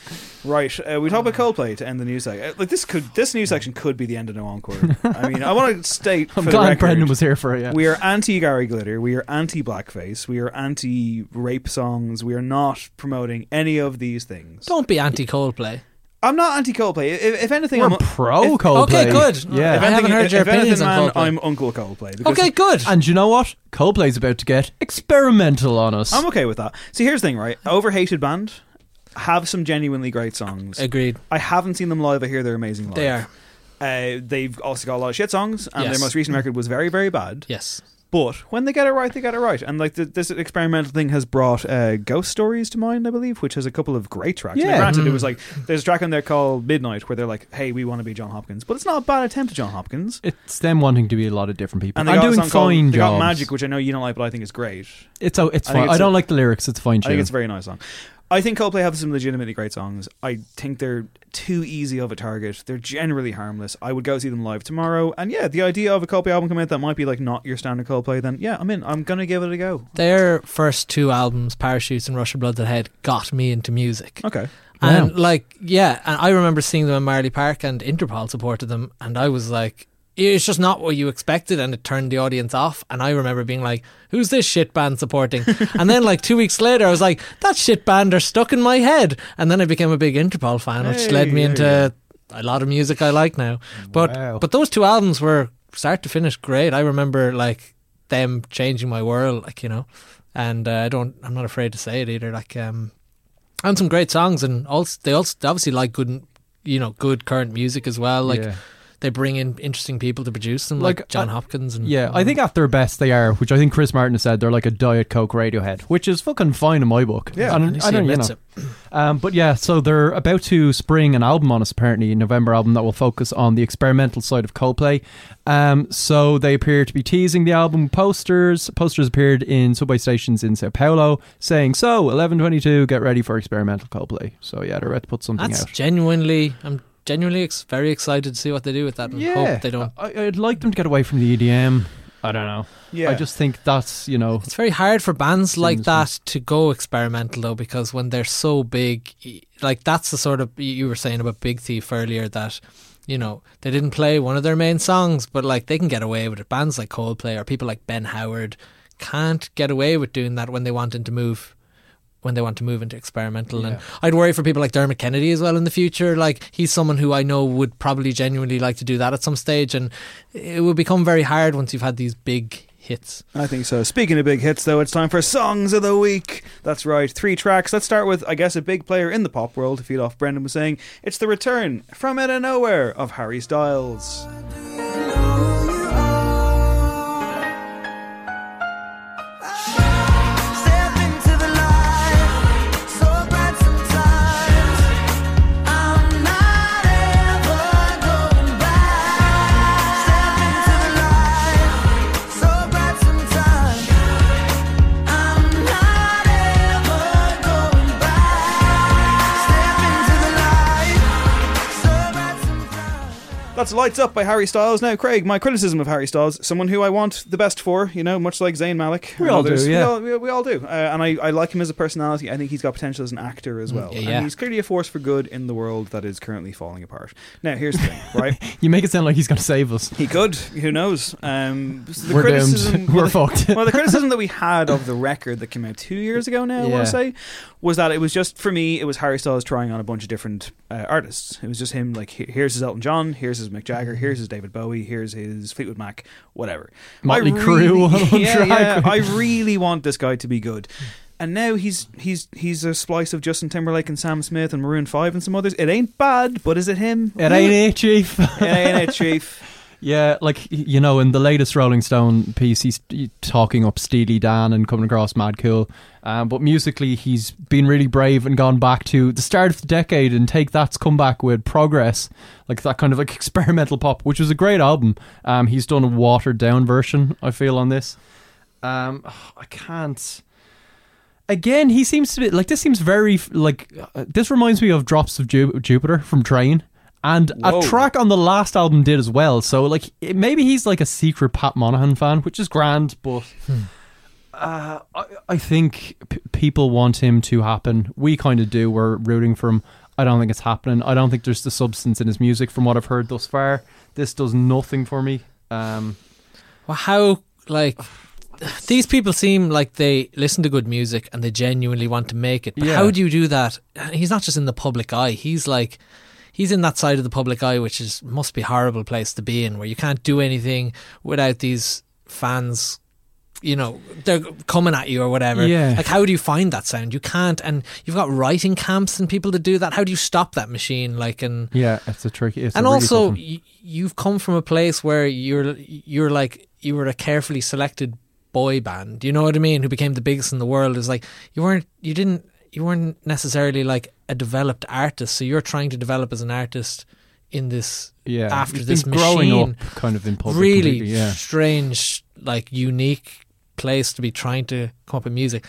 right, uh, we talk about Coldplay to end the news section. Like this could, this news section could be the end of No Encore. I mean, I want to state. I'm for the glad record, Brendan was here for it. Yeah. We are anti Gary Glitter. We are anti blackface. We are anti rape songs. We are not promoting any of these things. Don't be anti Coldplay. I'm not anti Coldplay. If, if anything, We're I'm pro if- Coldplay. Okay, good. Yeah. If I anything, haven't heard if, your if opinions anything, on man, Coldplay. I'm Uncle Coldplay. because Okay, good. And you know what? Coldplay's about to get experimental on us. I'm okay with that. See, here's the thing, right? Overhated band have some genuinely great songs. Agreed. I haven't seen them live. I hear they're amazing live. They are. Uh, they've also got a lot of shit songs, and Yes. their most recent record was very, very bad. Yes. But when they get it right, they get it right. And like the, this experimental thing has brought uh, Ghost Stories to mind, I believe, which has a couple of great tracks. Now, Yeah. granted, Mm. it was like there's a track on there called Midnight where they're like, "Hey, we want to be Jon Hopkins," but it's not a bad attempt at Jon Hopkins. It's them wanting to be a lot of different people. And I'm doing song called- fine they got. Magic, which I know you don't like, but I think is great. It's oh, it's I fine. it's I don't a- like the lyrics. It's fine I think it's a very nice song. I think Coldplay have some legitimately great songs. I think they're too easy of a target. They're generally harmless. I would go see them live tomorrow. And yeah, the idea of a Coldplay album coming out that might be like not your standard Coldplay, then yeah, I'm in. I'm gonna give it a go. Their first two albums, Parachutes and Rush of Blood to Head, got me into music. Okay. And Wow. like, yeah, and I remember seeing them in Marlay Park, and Interpol supported them, and I was like, it's just not what you expected, and it turned the audience off. And I remember being like, "Who's this shit band supporting?" [LAUGHS] and then like two weeks later, I was like, "That shit band are stuck in my head." And then I became a big Interpol fan, which led me into there a lot of music I like now. But Wow. but those two albums were start to finish great. I remember like them changing my world, like you know, and uh, I don't, I'm not afraid to say it either. Like um, and some great songs, and also they also they obviously like good, you know, good current music as well. Like Yeah. They bring in interesting people to produce them, like, Like, Jon I- Hopkins. And Yeah, I think at their best they are, which I think Chris Martin has said they're like a Diet Coke Radiohead, which is fucking fine in my book. Yeah, and least I don't, you know. Um, but yeah, so they're about to spring an album on us apparently, a November album that will focus on the experimental side of Coldplay. Um, so they appear to be teasing the album posters. Posters appeared in subway stations in Sao Paulo, saying, "So, eleven twenty-two, get ready for experimental Coldplay." So yeah, they're about to put something That's out. genuinely, I'm genuinely ex- very excited to see what they do with that, and hope they don't. I, I'd like them to get away from the EDM. I don't know. Yeah. I just think that's you know It's very hard for bands like Seems- that to go experimental though, because when they're so big, like that's the sort of you were saying about Big Thief earlier that. You know, they didn't play one of their main songs, but like they can get away with it. Bands like Coldplay or people like Ben Howard can't get away with doing that when they want them to move when they want to move into experimental. And I'd worry for people like Dermot Kennedy as well in the future. Like he's someone who I know would probably genuinely like to do that at some stage, and it would become very hard once you've had these big hits. I think so. Speaking of big hits, though, it's time for Songs of the Week. That's right, three tracks. Let's start with, I guess, a big player in the pop world, to feed off Brendan was saying. It's the return from out of nowhere of Harry Styles. That's Lights Up by Harry Styles. Now, Craig, my criticism of Harry Styles, someone who I want the best for, you know, much like Zayn Malik. We all do, yeah. We all, we, we all do. Uh, and I, I like him as a personality. I think he's got potential as an actor as well. Mm, yeah. And he's clearly a force for good in the world that is currently falling apart. Now, here's the thing, right? [LAUGHS] You make it sound like he's going to save us. He could. Who knows? Um, the We're criticism, doomed. [LAUGHS] We're well, fucked. well, the [LAUGHS] criticism that we had of the record that came out two years ago now, I Yeah. want to say, was that it was just for me. It was Harry Styles trying on a bunch of different uh, artists. It was just him. Like, here's his Elton John, here's his Mick Jagger, mm-hmm. here's his David Bowie, here's his Fleetwood Mac, whatever. Motley I Crue [LAUGHS] yeah, yeah, I really want this guy to be good. Hmm. And now he's he's he's a splice of Justin Timberlake and Sam Smith and Maroon Five and some others. It ain't bad, but is it him? It ain't it, Chief. [LAUGHS] It ain't it, [LAUGHS] Chief. Yeah, like you know, in the latest Rolling Stone piece, he's talking up Steely Dan and coming across mad cool. Um, but musically, he's been really brave and gone back to the start of the decade and take that's come back with progress, like that kind of like [LAUGHS] experimental pop, which was a great album. Um, he's done a watered down version, I feel, on this. Um, I can't. Again, he seems to be like this. Seems very like uh, this reminds me of Drops of Ju- Jupiter from Train, and Whoa. a track on the last album did as well. So like it, maybe he's like a secret Pat Monahan fan, which is grand, but. Uh, I, I think p- people want him to happen. We kind of do. We're rooting for him. I don't think it's happening. I don't think there's the substance in his music from what I've heard thus far. This does nothing for me. Um, Well, how like these people seem like they listen to good music and they genuinely want to make it. But Yeah. how do you do that? He's not just in the public eye. He's like he's in that side of the public eye, which is must be a horrible place to be in, where you can't do anything without these fans. You know, they're coming at you or whatever. Yeah. Like, how do you find that sound? You can't, and you've got writing camps and people to do that. How do you stop that machine? Like, and yeah, it's a tricky. It's a and really also y- you've come from a place where you're you're like you were a carefully selected boy band you know what i mean who became the biggest in the world is like you weren't you didn't you weren't necessarily like a developed artist so you're trying to develop as an artist in this yeah, after this been growing machine up kind of in public. really yeah. strange like unique place to be trying to come up with music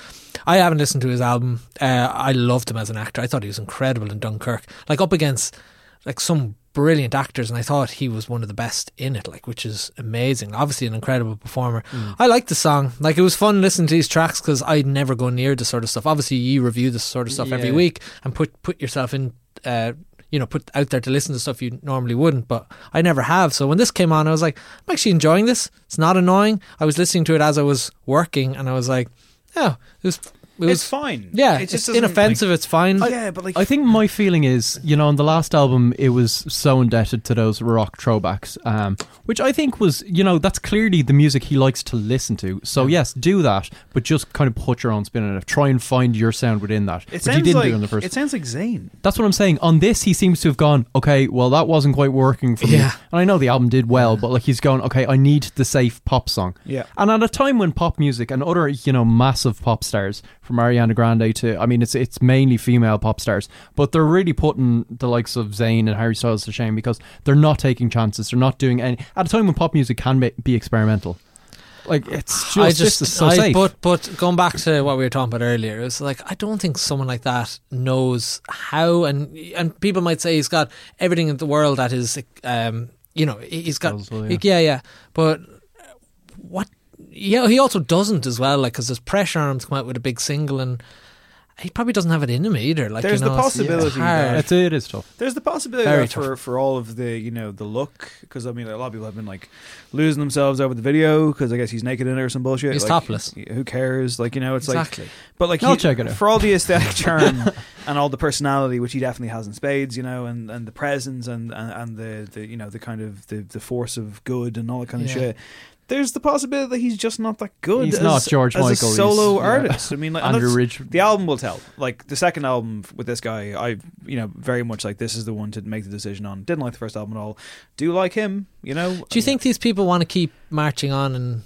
i haven't listened to his album uh, i loved him as an actor i thought he was incredible in dunkirk like up against like some brilliant actors and i thought he was one of the best in it like which is amazing. Obviously an incredible performer. Mm. i liked the song. Like it was fun listening to these tracks because i'd never go near this sort of stuff. Obviously you review this sort of stuff every week and put put yourself in uh you know put out there to listen to stuff you normally wouldn't but i never have. So when this came on i was like i'm actually enjoying this. It's not annoying. I was listening to it as i was working and i was like oh it was it was it's fine. yeah it it's just doesn't, inoffensive it's fine like- yeah, but like I think my feeling is, you know, on the last album, it was so indebted to those rock throwbacks, um, which I think was, you know, that's clearly the music he likes to listen to. So yes, do that, but just kind of put your own spin on it. Try and find your sound within that, it which sounds he didn't like do in the first. it sounds like Zayn. That's what I'm saying. On this, he seems to have gone, okay, well, that wasn't quite working for me. Yeah. And I know the album did well, but like he's going, okay, I need the safe pop song. Yeah. And at a time when pop music and other, you know, massive pop stars, from Ariana Grande to, I mean, it's it's mainly female pop stars, but they're really putting the likes of Zayn and Harry Styles to shame because they're not taking chances. They're not doing any. At a time when pop music can be, be experimental, like it's just, I just, is so I, safe. but but going back to what we were talking about earlier, it's like I don't think someone like that knows how, and and people might say he's got everything in the world that is um, you know, he's got, yeah, yeah, but what? Yeah, he also doesn't as well, like because there's pressure on him to come out with a big single, and he probably doesn't have it in him either. Like There's you know, the it's- it's possibility hard. It's, it is tough. There's the possibility Very that for, for all of the you know the look because I mean a lot of people have been like losing themselves over the video because I guess he's naked in it or some bullshit. He's Like, topless. Who cares? Like you know, it's Exactly. like but like I'll he- check it out. for all the aesthetic [LAUGHS] charm and all the personality which he definitely has in spades. You know, and, and the presence and, and and the the you know the kind of the the force of good and all that kind of shit. There's the possibility that he's just not that good. He's as, not George as Michael, a he's- solo yeah. artist. I mean, like, Andrew Ridge. the album will tell. Like the second album with this guy, I you know very much like this is the one to make the decision on. Didn't like the first album at all. Do like him, you know. Do you think these people want to keep marching on and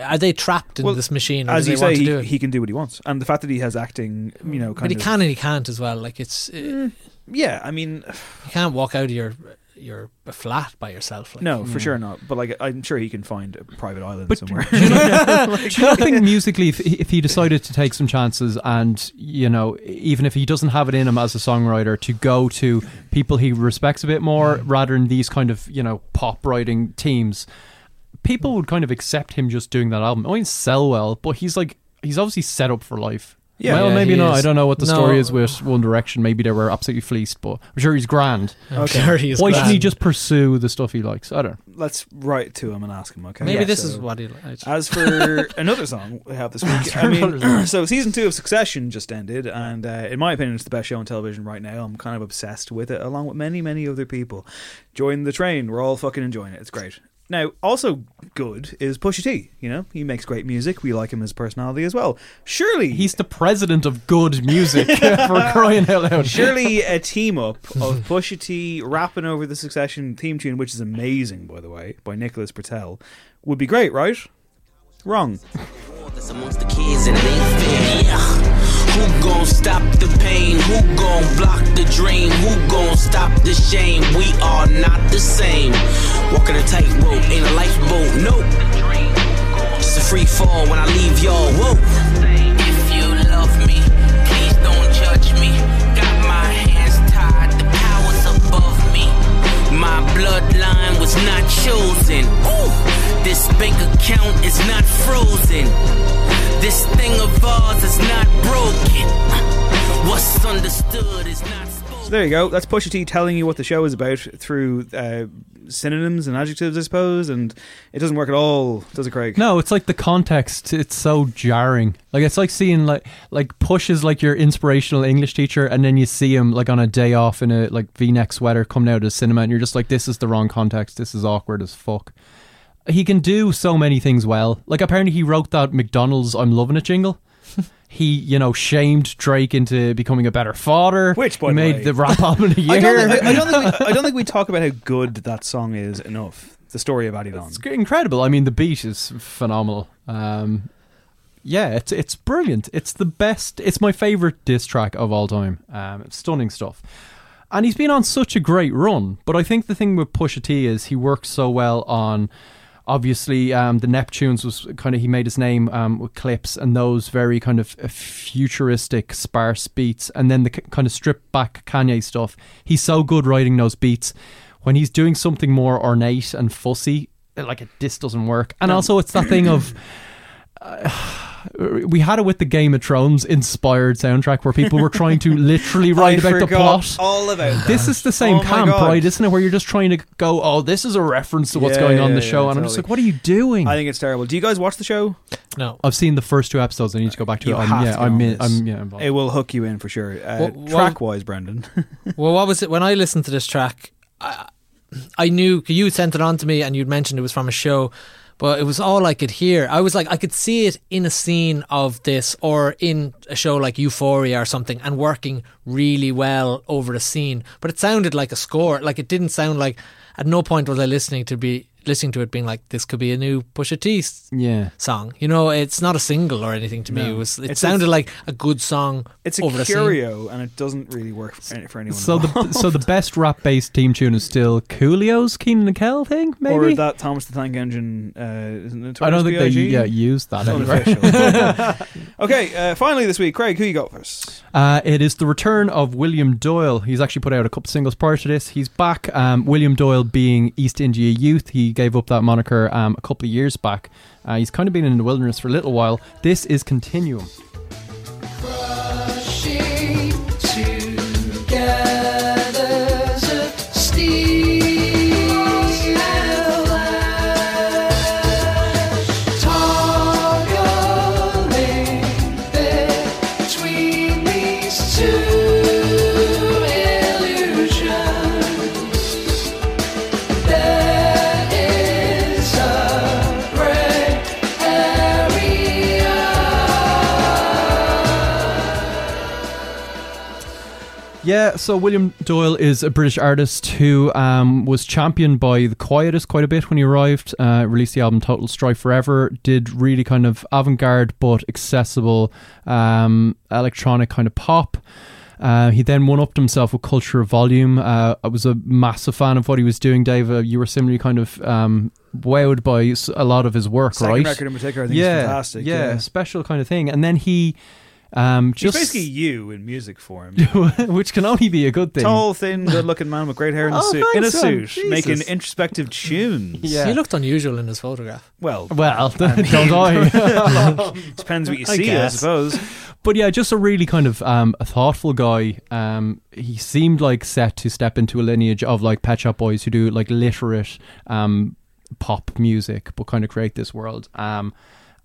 are they trapped in Well, this machine? Or As do you they want say, to do he, it? he can do what he wants, and the fact that he has acting, you know, kind but he of can and he can't as well. Like it's uh, yeah. I mean, [SIGHS] you can't walk out of your your flat by yourself. Like. no, for mm. sure not. But like, I'm sure he can find a private island But somewhere. [LAUGHS] do you not, [LAUGHS] do you not think [LAUGHS] musically, if, if he decided to take some chances and, you know, even if he doesn't have it in him as a songwriter, to go to people he respects a bit more rather than these kind of, you know, pop writing teams, people would kind of accept him just doing that album. It won't sell well, but he's like, he's obviously set up for life. Yeah. well, Yeah, maybe not. is. I don't know what the No. story is with One Direction. Maybe they were absolutely fleeced, but I'm sure he's grand. I'm Okay. sure he's Why shouldn't he just pursue the stuff he likes? I don't know. Let's write to him and ask him. Okay. Maybe Yeah, this so- is what he likes. As for [LAUGHS] another song we have this [LAUGHS] week, I mean, [CLEARS THROAT] so season two of Succession just ended, and uh, in my opinion, it's the best show on television right now. I'm kind of obsessed with it, along with many, many other people. Join the train. We're all fucking enjoying it. It's great. Now, also good is Pusha T. You know, he makes great music. We like him as a personality as well. Surely He's the president of good music [LAUGHS] [LAUGHS] for crying out loud. Surely a team up of Pusha T rapping over the Succession theme tune, which is amazing, by the way, by Nicholas Britell, would be great, right? Wrong. Who gon' stop the pain? Who gon' block the dream? Who gon' stop the shame? We are not the same. Walking a tightrope, ain't a lifeboat, nope. Just a free fall when I leave y'all, whoa. If you love me, please don't judge me. Got my hands tied, the power's above me. My bloodline was not chosen. Ooh, this bank account is not frozen. This thing of ours is not broken. What's understood is not spoken. So there you go. That's Pusha T telling you what the show is about through uh, synonyms and adjectives, I suppose, and it doesn't work at all, does it, Craig? No, it's like the context. It's so jarring. Like it's like seeing like like Push is like your inspirational English teacher, and then you see him like on a day off in a like V-neck sweater coming out of the cinema, and you're just like, this is the wrong context. This is awkward as fuck. He can do so many things well. Like apparently he wrote that McDonald's "I'm loving it" jingle. [LAUGHS] He, you know, shamed Drake into becoming a better father. Which, by he the made way- the rap album the [LAUGHS] year. I don't, think, I, I don't think we, I don't think we [LAUGHS] talk about how good that song is enough. The story of Adidon. It's incredible. I mean, the beat is phenomenal. Um, yeah, it's it's brilliant. It's the best. It's my favorite diss track of all time. Um, stunning stuff. And he's been on such a great run. But I think the thing with Pusha T is he works so well on. Obviously, um, the Neptunes was kind of he made his name um, with Clipse and those very kind of uh, futuristic, sparse beats, and then the kind of stripped back Kanye stuff. He's so good writing those beats. When he's doing something more ornate and fussy, like it, this doesn't work. And also, it's that thing of [CLEARS THROAT] we had it with the Game of Thrones inspired soundtrack where people were trying to literally [LAUGHS] write I about the plot. all about that. This is the same Oh camp, right? Isn't it? Where you're just trying to go, oh, this is a reference to what's Yeah, going on in the show, yeah, and I'm just like, what are you doing? I think it's terrible. Do you guys watch the show? no. I've seen the first two episodes. I need to go back to You it. I'm, yeah, to I'm, in. I'm yeah, involved. It will hook you in for sure. Uh, Well, well- track wise, Brendan. [LAUGHS] Well, what was it when I listened to this track? I, I knew you sent it on to me, and you'd mentioned it was from a show, but it was all I could hear. I was like, I could see it in a scene of this, or in a show like Euphoria or something, and working really well over a scene. But it sounded like a score. Like it didn't sound like. At no point was I listening to be listening to it being like this could be a new Pusha T s- yeah. song. You know, it's not a single or anything to me. No. It was. It It's- sounded it's- like a good song. It's a over scene. curio, and it doesn't really work for, any- for anyone. So the so the best rap based team tune is still Coolio's Kenan and Kel thing, maybe. or that Thomas the Tank Engine. Uh, I don't think they B.I.G.? yeah used that anywhere. [LAUGHS] [LAUGHS] Okay, uh, finally this week, Craig, who you got first? Uh, it is the return of William Doyle. He's actually put out a couple singles prior to this. He's back. Um, William Doyle being East India Youth. He gave up that moniker um, a couple of years back. Uh, he's kind of been in the wilderness for a little while. This is Continuum. Yeah, so William Doyle is a British artist who um, was championed by The Quietus quite a bit when he arrived. Uh, released the album Total Strife Forever. Did really kind of avant garde but accessible um, electronic kind of pop. Uh, he then one upped himself with Culture of Volume. Uh, I was a massive fan of what he was doing, Dave. Uh, you were similarly kind of um, wowed by a lot of his work, Second right? record in particular, I think, is yeah, fantastic, Yeah, yeah. special kind of thing. And then he um, He's just basically you in music form. [LAUGHS] which can only be a good thing. Tall, thin, good-looking man with great hair in a Oh, suit, in a thanks, man. suit, making introspective tunes. [LAUGHS] He looked unusual in his photograph. Well, Well, I [LAUGHS] mean- don't I? Depends what you I see, I, guess. suppose. But yeah, just a really kind of um, a thoughtful guy. Um, he seemed like set to step into a lineage of like Pet Shop Boys who do like literate um, pop music, but kind of create this world. Um,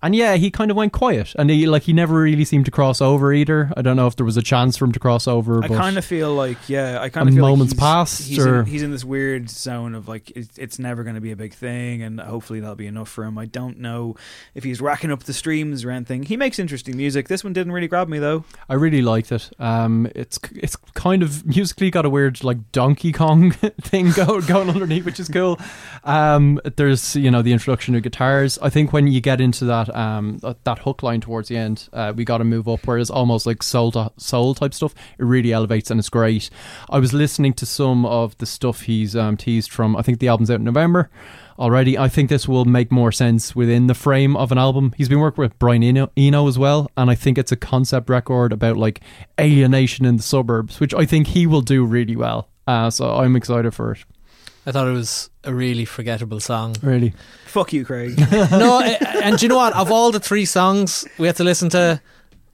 and yeah, he kind of went quiet, and he like he never really seemed to cross over either. I don't know if there was a chance for him to cross over. I kind of feel like, yeah, I kind of feel moment's like he's, past, He's, or- in, he's in this weird zone of like it, it's never going to be a big thing, and hopefully that'll be enough for him. I don't know if he's racking up the streams or anything. He makes interesting music. This one didn't really grab me though. I really liked it. Um, it's it's kind of musically got a weird like Donkey Kong [LAUGHS] thing go, going underneath, which is cool. Um, there's you know the introduction of guitars. I think when you get into that um that, hook line towards the end, uh, we got to move up where it's almost like soul to, soul type stuff. It really elevates and it's great. I was listening to some of the stuff he's um, teased from. I think the album's out in November already. I think this will make more sense within the frame of an album. He's been working with Brian Eno, Eno as well, and I think it's a concept record about like alienation in the suburbs, which I think he will do really well. Uh, so I'm excited for it. I thought it was a really forgettable song. Really, Fuck you, Craig. [LAUGHS] no, and do you know what? Of all the three songs we had to listen to,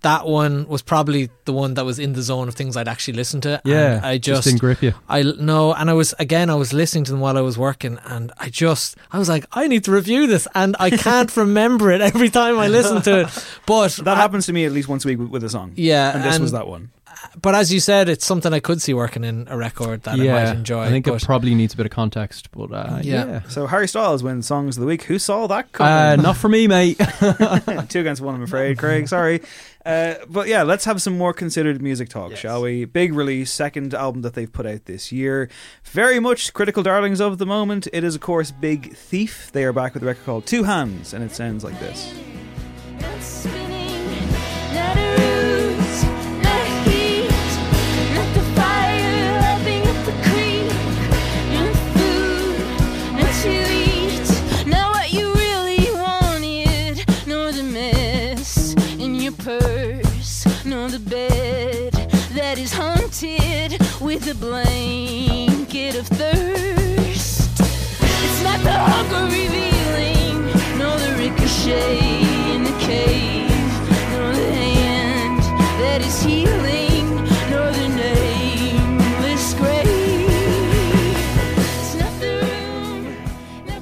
that one was probably the one that was in the zone of things I'd actually listen to. Yeah, and I just just, didn't grip you. I no, and I was again, I was listening to them while I was working, and I just, I was like, I need to review this, and I can't [LAUGHS] remember it every time I listen to it. But that happens to me at least once a week with, with a song. Yeah, and this and- was that one. But as you said, it's something I could see working in a record that I might enjoy. I think but it probably needs a bit of context, but uh, Yeah. yeah. So Harry Styles wins songs of the week. Who saw that Uh, coming? not for me, mate. [LAUGHS] [LAUGHS] Two against one, I'm afraid, Craig. Sorry. Uh, but yeah, let's have some more considered music talk, shall we? Big release, second album that they've put out this year. Very much critical darlings of the moment. It is, of course, Big Thief. They are back with a record called Two Hands, and it sounds like this. With a blanket of thirst. It's not the hunger revealing, nor the ricochet in the cave, nor the hand that is healing, nor the nameless grave.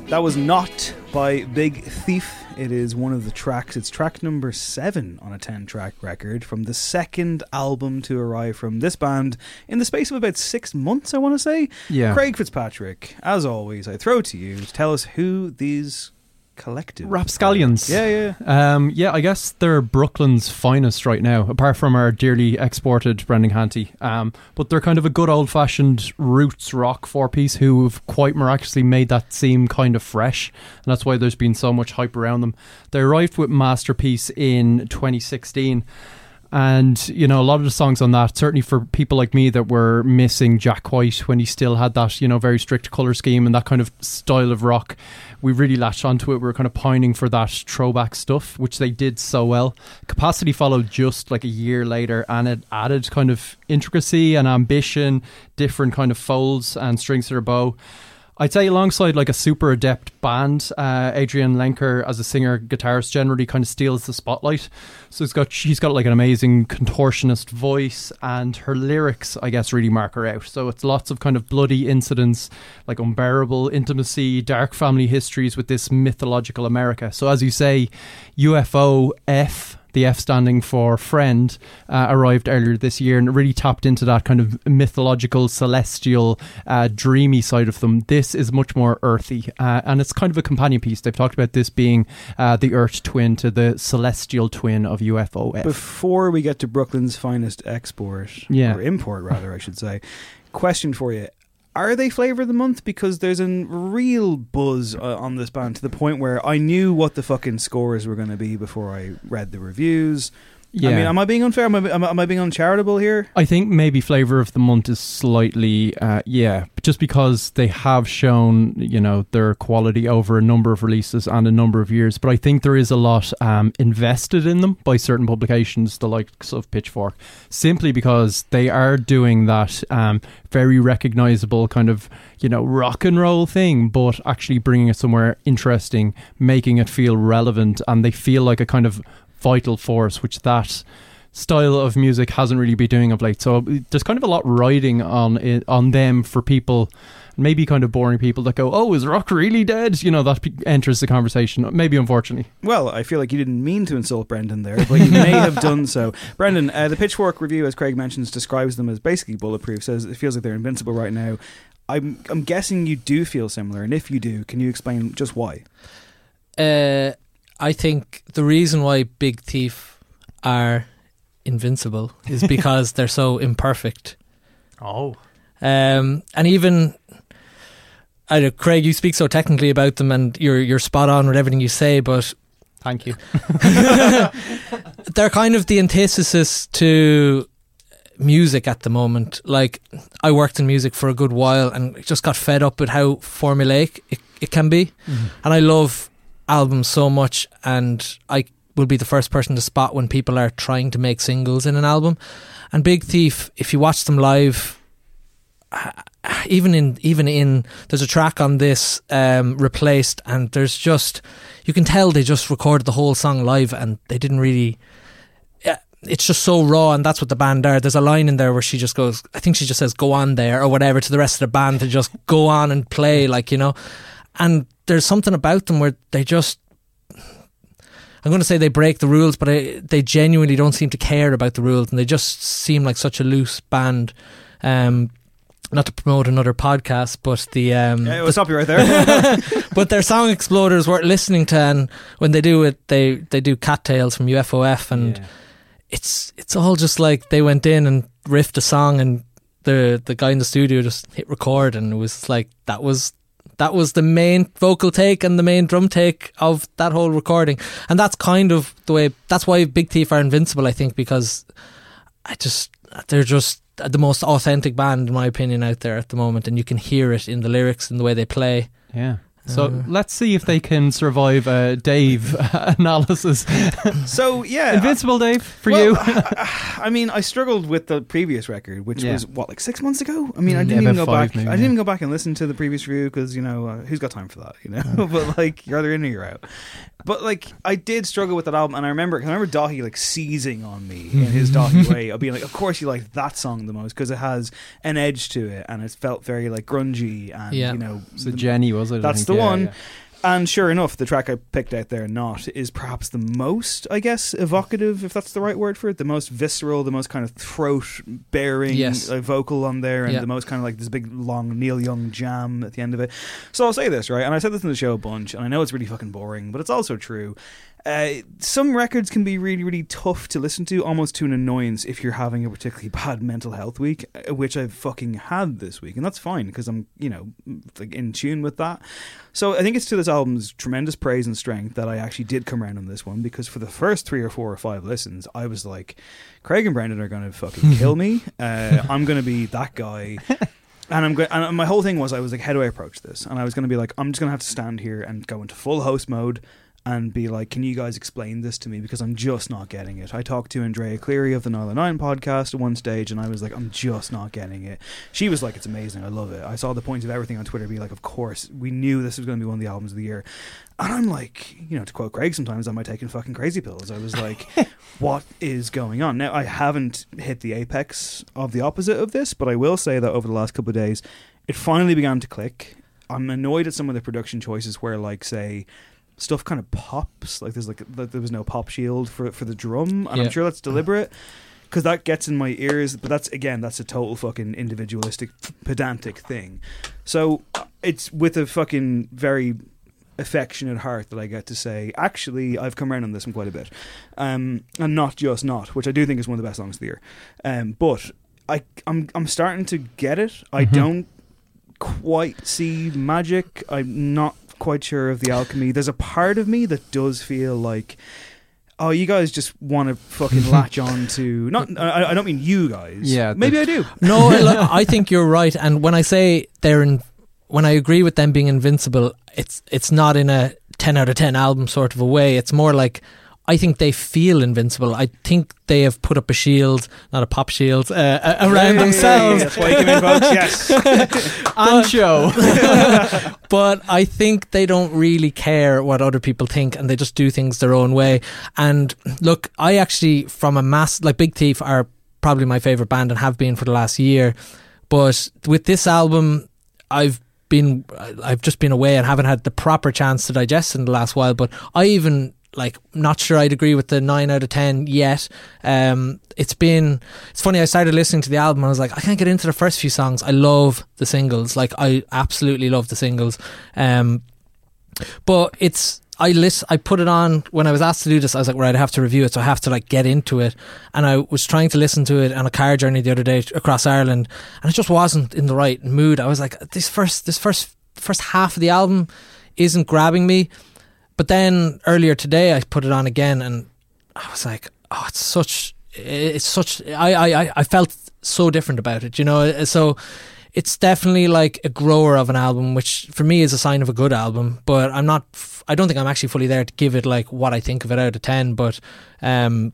That was Not by Big Thief. It is one of the tracks. It's track number seven on a 10 track record from the second album to arrive from this band in the space of about six months, I want to say. Yeah. Craig Fitzpatrick, as always, I throw to you to tell us who these collective Rapscallions. Yeah, yeah. Um, yeah, I guess they're Brooklyn's finest right now, apart from our dearly exported Brendan Canty. Um, but they're kind of a good old fashioned roots rock four piece who've quite miraculously made that seem kind of fresh. And that's why there's been so much hype around them. They arrived with Masterpiece in 2016. And, you know, a lot of the songs on that, certainly for people like me that were missing Jack White when he still had that, you know, very strict colour scheme and that kind of style of rock, we really latched onto it. We were kind of pining for that throwback stuff, which they did so well. Capacity followed just like a year later and it added kind of intricacy and ambition, different kind of folds and strings to their bow. I'd say alongside like a super adept band, uh, Adrianne Lenker as a singer guitarist generally kind of steals the spotlight. So he's got she's got like an amazing contortionist voice, and her lyrics I guess really mark her out. So it's lots of kind of bloody incidents, like unbearable intimacy, dark family histories with this mythological America. So as you say, UFO F. the F standing for friend, uh, arrived earlier this year, and really tapped into that kind of mythological, celestial, uh, dreamy side of them. This is much more earthy, uh, and it's kind of a companion piece. They've talked about this being uh, the Earth twin to the celestial twin of UFO. Before we get to Brooklyn's finest export, Yeah. or import rather, I should say, question for you. Are they flavor of the month? Because there's a real buzz uh, on this band to the point where I knew what the fucking scores were going to be before I read the reviews. I mean, am I being unfair? Am I, am am I being uncharitable here? I think maybe flavor of the month is slightly, uh, yeah, just because they have shown, you know, their quality over a number of releases and a number of years. But I think there is a lot um, invested in them by certain publications, the likes of Pitchfork, simply because they are doing that um, very recognizable kind of, you know, rock and roll thing, but actually bringing it somewhere interesting, making it feel relevant, and they feel like a kind of vital force, which that style of music hasn't really been doing of late. So there's kind of a lot riding on it, on them for people, maybe kind of boring people that go, "Oh, is rock really dead?" You know, that pe- enters the conversation. Maybe unfortunately. Well, I feel like you didn't mean to insult Brendan there, but you may have done so. [LAUGHS] Brendan, uh, the Pitchfork review, as Craig mentions, describes them as basically bulletproof. Says it feels like they're invincible right now. I'm I'm guessing you do feel similar, and if you do, can you explain just why? Uh, I think the reason why Big Thief are invincible is [LAUGHS] because they're so imperfect. Oh. Um, and even I don't, Craig, you speak so technically about them, and you're you're spot on with everything you say. But thank you. [LAUGHS] they're kind of the antithesis to music at the moment. Like I worked in music for a good while, and just got fed up with how formulaic it, it can be. Mhm. And I love albums so much, and I will be the first person to spot when people are trying to make singles in an album. And Big Thief, if you watch them live, [SIGHS] even in even in there's a track on this um, replaced, and there's just you can tell they just recorded the whole song live, and they didn't really. It's just so raw, and that's what the band are. There's a line in there where she just goes, I think she just says "go on there" or whatever to the rest of the band to just go on and play, like you know. And there's something about them where they just I'm going to say they break the rules, but I, they genuinely don't seem to care about the rules, and they just seem like such a loose band. Um, not to promote another podcast, but the um, Yeah, we'll stop you right there. [LAUGHS] but their song "Exploder" is worth listening to, and when they do it, they they do cattails from UFOF, and it's it's all just like they went in and riffed a song, and the the guy in the studio just hit record, and it was like that was that was the main vocal take and the main drum take of that whole recording, and that's kind of the way. That's why Big Thief are invincible, I think, because I just they're just the most authentic band in my opinion out there at the moment, and you can hear it in the lyrics and the way they play. Yeah. So Uh, let's see if they can survive a Dave [LAUGHS] analysis. So yeah, Invincible Dave for Well, you. [LAUGHS] I mean, I struggled with the previous record, which Yeah. was what like six months ago. I mean, I Mm, didn't yeah, even go five back. maybe, I didn't yeah. even go back and listen to the previous review because you know uh, who's got time for that, you know. [LAUGHS] but like, you're either in or you're out. But like, I did struggle with that album, and I remember, 'cause I remember Daithí like seizing on me in his Daithí way of being like, "Of course you like that song the most because it has an edge to it, and it felt very like grungy and Yeah. you know." So the- Jenni was it? That's the Yeah, one. yeah. And sure enough, the track I picked out there, Not, is perhaps the most, I guess, evocative, if that's the right word for it. The most visceral, the most kind of throat bearing Yes. uh, vocal on there, and Yeah. the most kind of like this big, long Neil Young jam at the end of it. So I'll say this, right? And I said this in the show a bunch, and I know it's really fucking boring, but it's also true. Uh, some records can be really, really tough to listen to, almost to an annoyance if you're having a particularly [LAUGHS] bad mental health week, uh, which I've fucking had this week, and that's fine because I'm, you know, like in tune with that. So I think it's to this album's tremendous praise and strength that I actually did come around on this one because for the first three or four or five listens, I was like, Craig and Brendan are going to fucking kill me. [LAUGHS] Uh, I'm going to be that guy. And I'm go- and my whole thing was I was like, how do I approach this? And I was going to be like, I'm just going to have to stand here and go into full host mode and be like, can you guys explain this to me because I'm just not getting it. I talked to Andrea Cleary of the Nialler9 podcast at one stage, and I was like, I'm just not getting it. She was like, it's amazing, I love it. I saw the points of everything on Twitter be like, of course, we knew this was going to be one of the albums of the year. And I'm like, you know, to quote Craig, sometimes am I taking fucking crazy pills? I was like, [LAUGHS] what is going on? Now, I haven't hit the apex of the opposite of this, but I will say that over the last couple of days, it finally began to click. I'm annoyed at some of the production choices where, like, say, stuff kind of pops. Like there's like, like there was no pop shield for for the drum, and Yeah. I'm sure that's deliberate because that gets in my ears. But that's again, that's a total fucking individualistic, pedantic thing. So uh, it's with a fucking very affectionate heart that I get to say, actually, I've come around on this one quite a bit, um, and not just not, which I do think is one of the best songs of the year. Um, but I, I'm, I'm starting to get it. I Mhm. don't quite see magic. I'm not quite sure of the alchemy. There's a part of me that does feel like. Oh, you guys just want to fucking [LAUGHS] latch on to not. I, I don't mean you guys. Yeah, maybe the- I do. No, [LAUGHS] I think you're right. And when I say they're in, when I agree with them being invincible, it's it's not in a ten out of ten album sort of a way. It's more like I think they feel invincible. I think they have put up a shield, not a pop shield, uh, around Hey, themselves. That's why you came in, folks. Yes. [LAUGHS] On show. [LAUGHS] but I think they don't really care what other people think and they just do things their own way. And look, I actually, from a mass, like Big Thief are probably my favourite band and have been for the last year. But with this album, I've been, I've just been away and haven't had the proper chance to digest in the last while. But I even, like, not sure I'd agree with the 9 out of 10 yet. Um, it's been, it's funny, I started listening to the album and I was like, I can't get into the first few songs. I love the singles. Like, I absolutely love the singles. Um, but it's, I list, I put it on when I was asked to do this. I was like, right, I have to review it, so I have to like get into it. And I was trying to listen to it on a car journey the other day across Ireland, and it just wasn't in the right mood. I was like, this first, this first, first half of the album isn't grabbing me. But then earlier today, I put it on again, and I was like, oh, it's such, it's such. I, I, I- felt so different about it, you know. So it's definitely like a grower of an album, which for me is a sign of a good album. But I'm not. I don't think I'm actually fully there to give it like what I think of it out of ten. But um,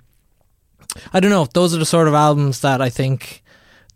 I don't know. Those are the sort of albums that I think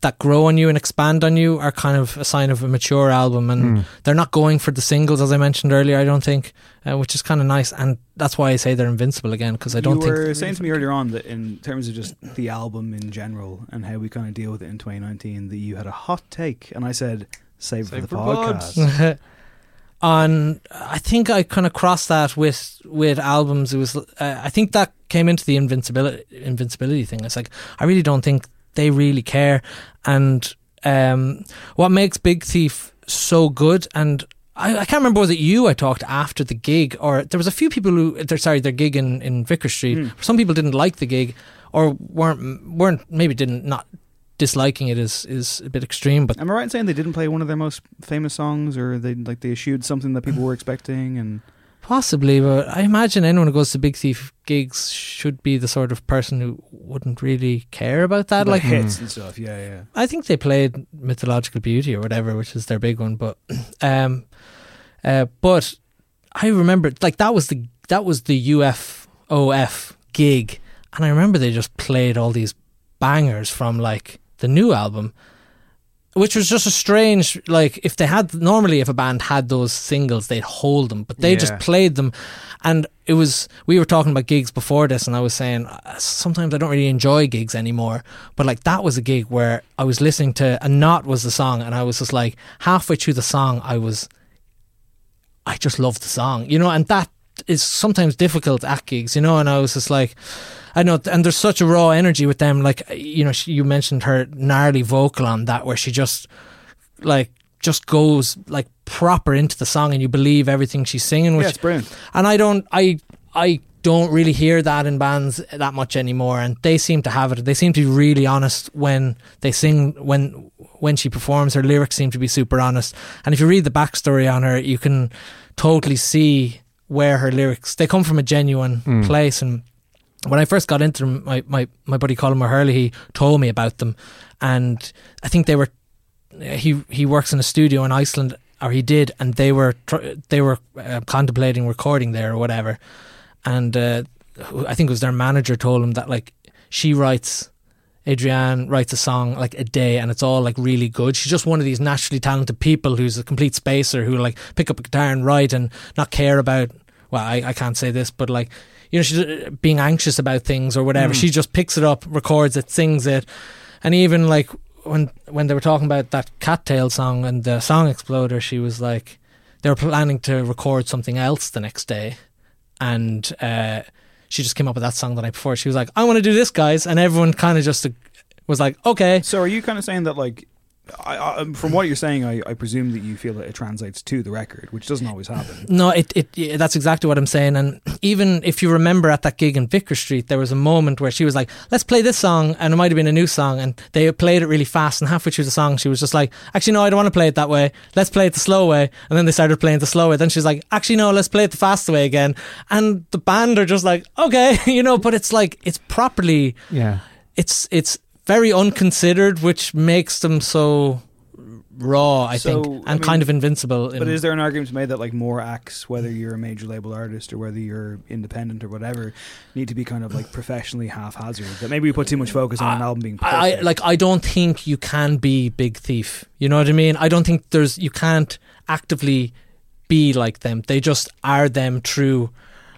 that grow on you and expand on you are kind of a sign of a mature album, and Hmm. they're not going for the singles as I mentioned earlier. I don't think, uh, which is kind of nice, and that's why I say they're invincible again because I don't think. you were saying to me earlier on that in terms of just the album in general and how we kind of deal with it in 2019, that you had a hot take, and I said, "Save, Save for the for podcast." [LAUGHS] on I think I kind of crossed that with with albums. It was uh, I think that came into the invincibility invincibility thing. It's like I really don't think they really care, and um, what makes Big Thief so good and. I, I can't remember was it you I talked after the gig or there was a few people who they're sorry their gig in, in Vicar Street some people didn't like the gig or weren't weren't maybe didn't not disliking it is is a bit extreme but Am I right in saying they didn't play one of their most famous songs, or they like they eschewed something that people were expecting? And Possibly, but I imagine anyone who goes to Big Thief gigs should be the sort of person who wouldn't really care about that. the like, hits and stuff. Yeah, yeah. I think they played Mythological Beauty or whatever, which is their big one. But, um, uh, but I remember like that was the that was the UFOF gig, and I remember they just played all these bangers from like the new album, which was just a strange like if they had normally if a band had those singles they'd hold them, but they just played them, and it was we were talking about gigs before this, and I was saying uh, sometimes I don't really enjoy gigs anymore, but like that was a gig where I was listening to a knot was the song, and I was just like halfway through the song I was I just loved the song, you know, and that is sometimes difficult at gigs, you know, and I was just like, I know, and there's such a raw energy with them. Like, you know, she, you mentioned her gnarly vocal on that, where she just, like, just goes like proper into the song, and you believe everything she's singing. Which, yeah, it's brilliant. and I don't, I, I don't really hear that in bands that much anymore, and they seem to have it. They seem to be really honest when they sing. When when she performs, her lyrics seem to be super honest. And if you read the backstory on her, you can totally see where her lyrics they come from a genuine Mm. place. And when I first got into them, my my my buddy Colin O'Hurley he told me about them, and I think they were he he works in a studio in Iceland, or he did, and they were they were uh, contemplating recording there or whatever, and uh, I think it was their manager told him that like she writes. Adrianne writes a song like a day and it's all like really good. She's just one of these naturally talented people who's a complete spacer who like pick up a guitar and write and not care about well, I, I can't say this, but like you know, she's uh, being anxious about things or whatever. Mm. She just picks it up, records it, sings it, and even like when when they were talking about that cattail song and the song exploder, she was like they were planning to record something else the next day, and uh, she just came up with that song the night before. She was like, "I want to do this, guys," and everyone kind of just was like, "Okay." So are you kind of saying that like? I, I, um, from what you're saying, I, I presume that you feel that it translates to the record, which doesn't always happen. No, it, it yeah, that's exactly what I'm saying. And even if you remember at that gig in Vicar Street, there was a moment where she was like, "Let's play this song," and it might have been a new song, and they played it really fast. And halfway through the song, she was just like, "Actually, no, I don't want to play it that way. Let's play it the slow way." And then they started playing the slow way. Then she's like, "Actually, no, let's play it the fast way again." And the band are just like, "Okay," [LAUGHS] you know. But it's like it's properly, Yeah. it's it's very unconsidered, which makes them so raw, I So, think, I and mean, kind of invincible. in- But is there an argument to be made that like more acts, whether you're a major label artist or whether you're independent or whatever, need to be kind of like professionally haphazard? That maybe we put too much focus on an album being perfect. I like I don't think you can be Big Thief. You know what I mean? I don't think there's you can't actively be like them. They just are them true.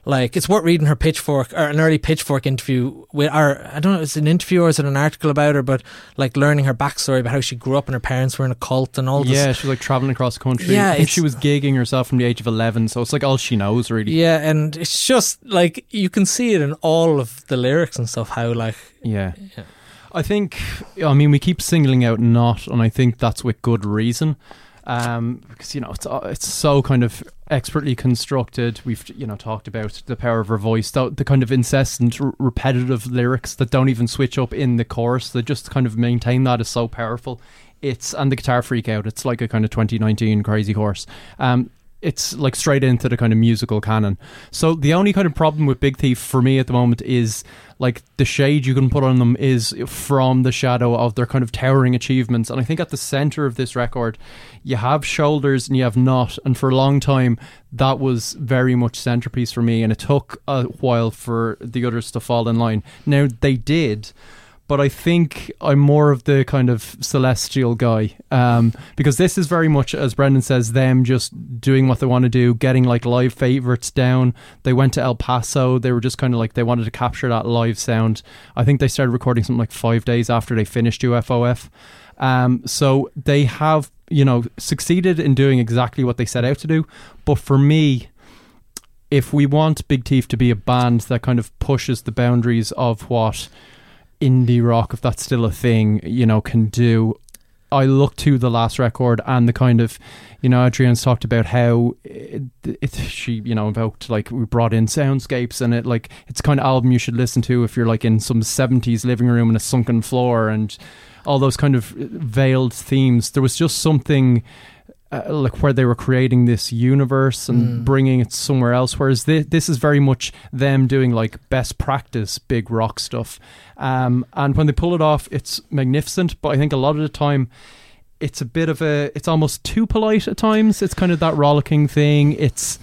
Like it's worth reading her pitchfork or an early pitchfork interview with or I don't know, it's an interview or is it an article about her, but like learning her backstory about how she grew up and her parents were in a cult and all this Yeah, she was like traveling across the country. Yeah, I think she was gigging herself from the age of 11, so it's like all she knows, really. Yeah, and it's just like you can see it in all of the lyrics and stuff. How like yeah. Yeah. I think, I mean, we keep singling out Not, and I think that's with good reason. Um, because you know it's uh, it's so kind of expertly constructed. We've you know talked about the power of her voice, the, the kind of incessant, r- repetitive lyrics that don't even switch up in the chorus. That just kind of maintain that is so powerful. It's and the guitar freak out. It's like a kind of 2019 crazy horse. Um, it's like straight into the kind of musical canon. So the only kind of problem with Big Thief for me at the moment is like the shade you can put on them is from the shadow of their kind of towering achievements. And I think at the center of this record, you have shoulders and you have not. And for a long time, that was very much centerpiece for me. And it took a while for the others to fall in line. Now they did but I think I'm more of the kind of celestial guy um, because this is very much, as Brendan says, them just doing what they want to do, getting like live favorites down. They went to El Paso. They were just kind of like they wanted to capture that live sound. I think they started recording something like five days after they finished UFOF. Um, so they have, you know, succeeded in doing exactly what they set out to do. But for me, if we want Big Thief to be a band that kind of pushes the boundaries of what indie rock, if that's still a thing, you know, can do. I look to the last record and the kind of, you know, Adrianne's talked about how it, it, she, you know, invoked like we brought in soundscapes and it like it's kind of album you should listen to if you're like in some 70s living room in a sunken floor and all those kind of veiled themes. There was just something uh, like where they were creating this universe and Mm. bringing it somewhere else. Whereas this, this is very much them doing like best practice big rock stuff. Um, and when they pull it off, it's magnificent. But I think a lot of the time, it's a bit of a, it's almost too polite at times. It's kind of that rollicking thing. It's,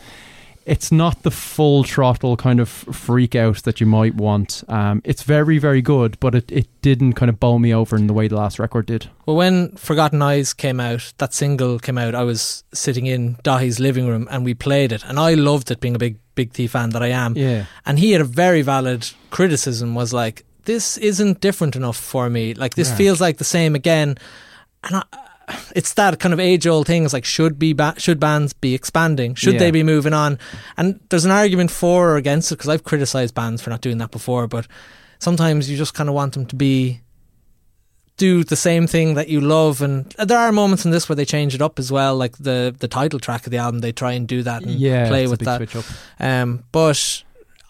it's not the full throttle kind of freak out that you might want. Um, it's very, very good, but it, it didn't kind of bowl me over in the way the last record did. Well, when Forgotten Eyes came out, that single came out, I was sitting in Daithí's living room and we played it. And I loved it, being a big, Big T fan that I am. Yeah. And he had a very valid criticism was like, this isn't different enough for me. Like, this Yeah. feels like the same again. And I, it's that kind of age old thing. It's like, should be ba- should bands be expanding? Should Yeah. they be moving on? And there's an argument for or against it because I've criticized bands for not doing that before. But sometimes you just kind of want them to be do the same thing that you love and there are moments in this where they change it up as well like the the title track of the album they try and do that and Yeah, play with that um but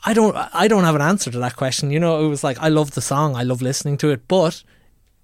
I don't I don't have an answer to that question you know it was like I love the song I love listening to it but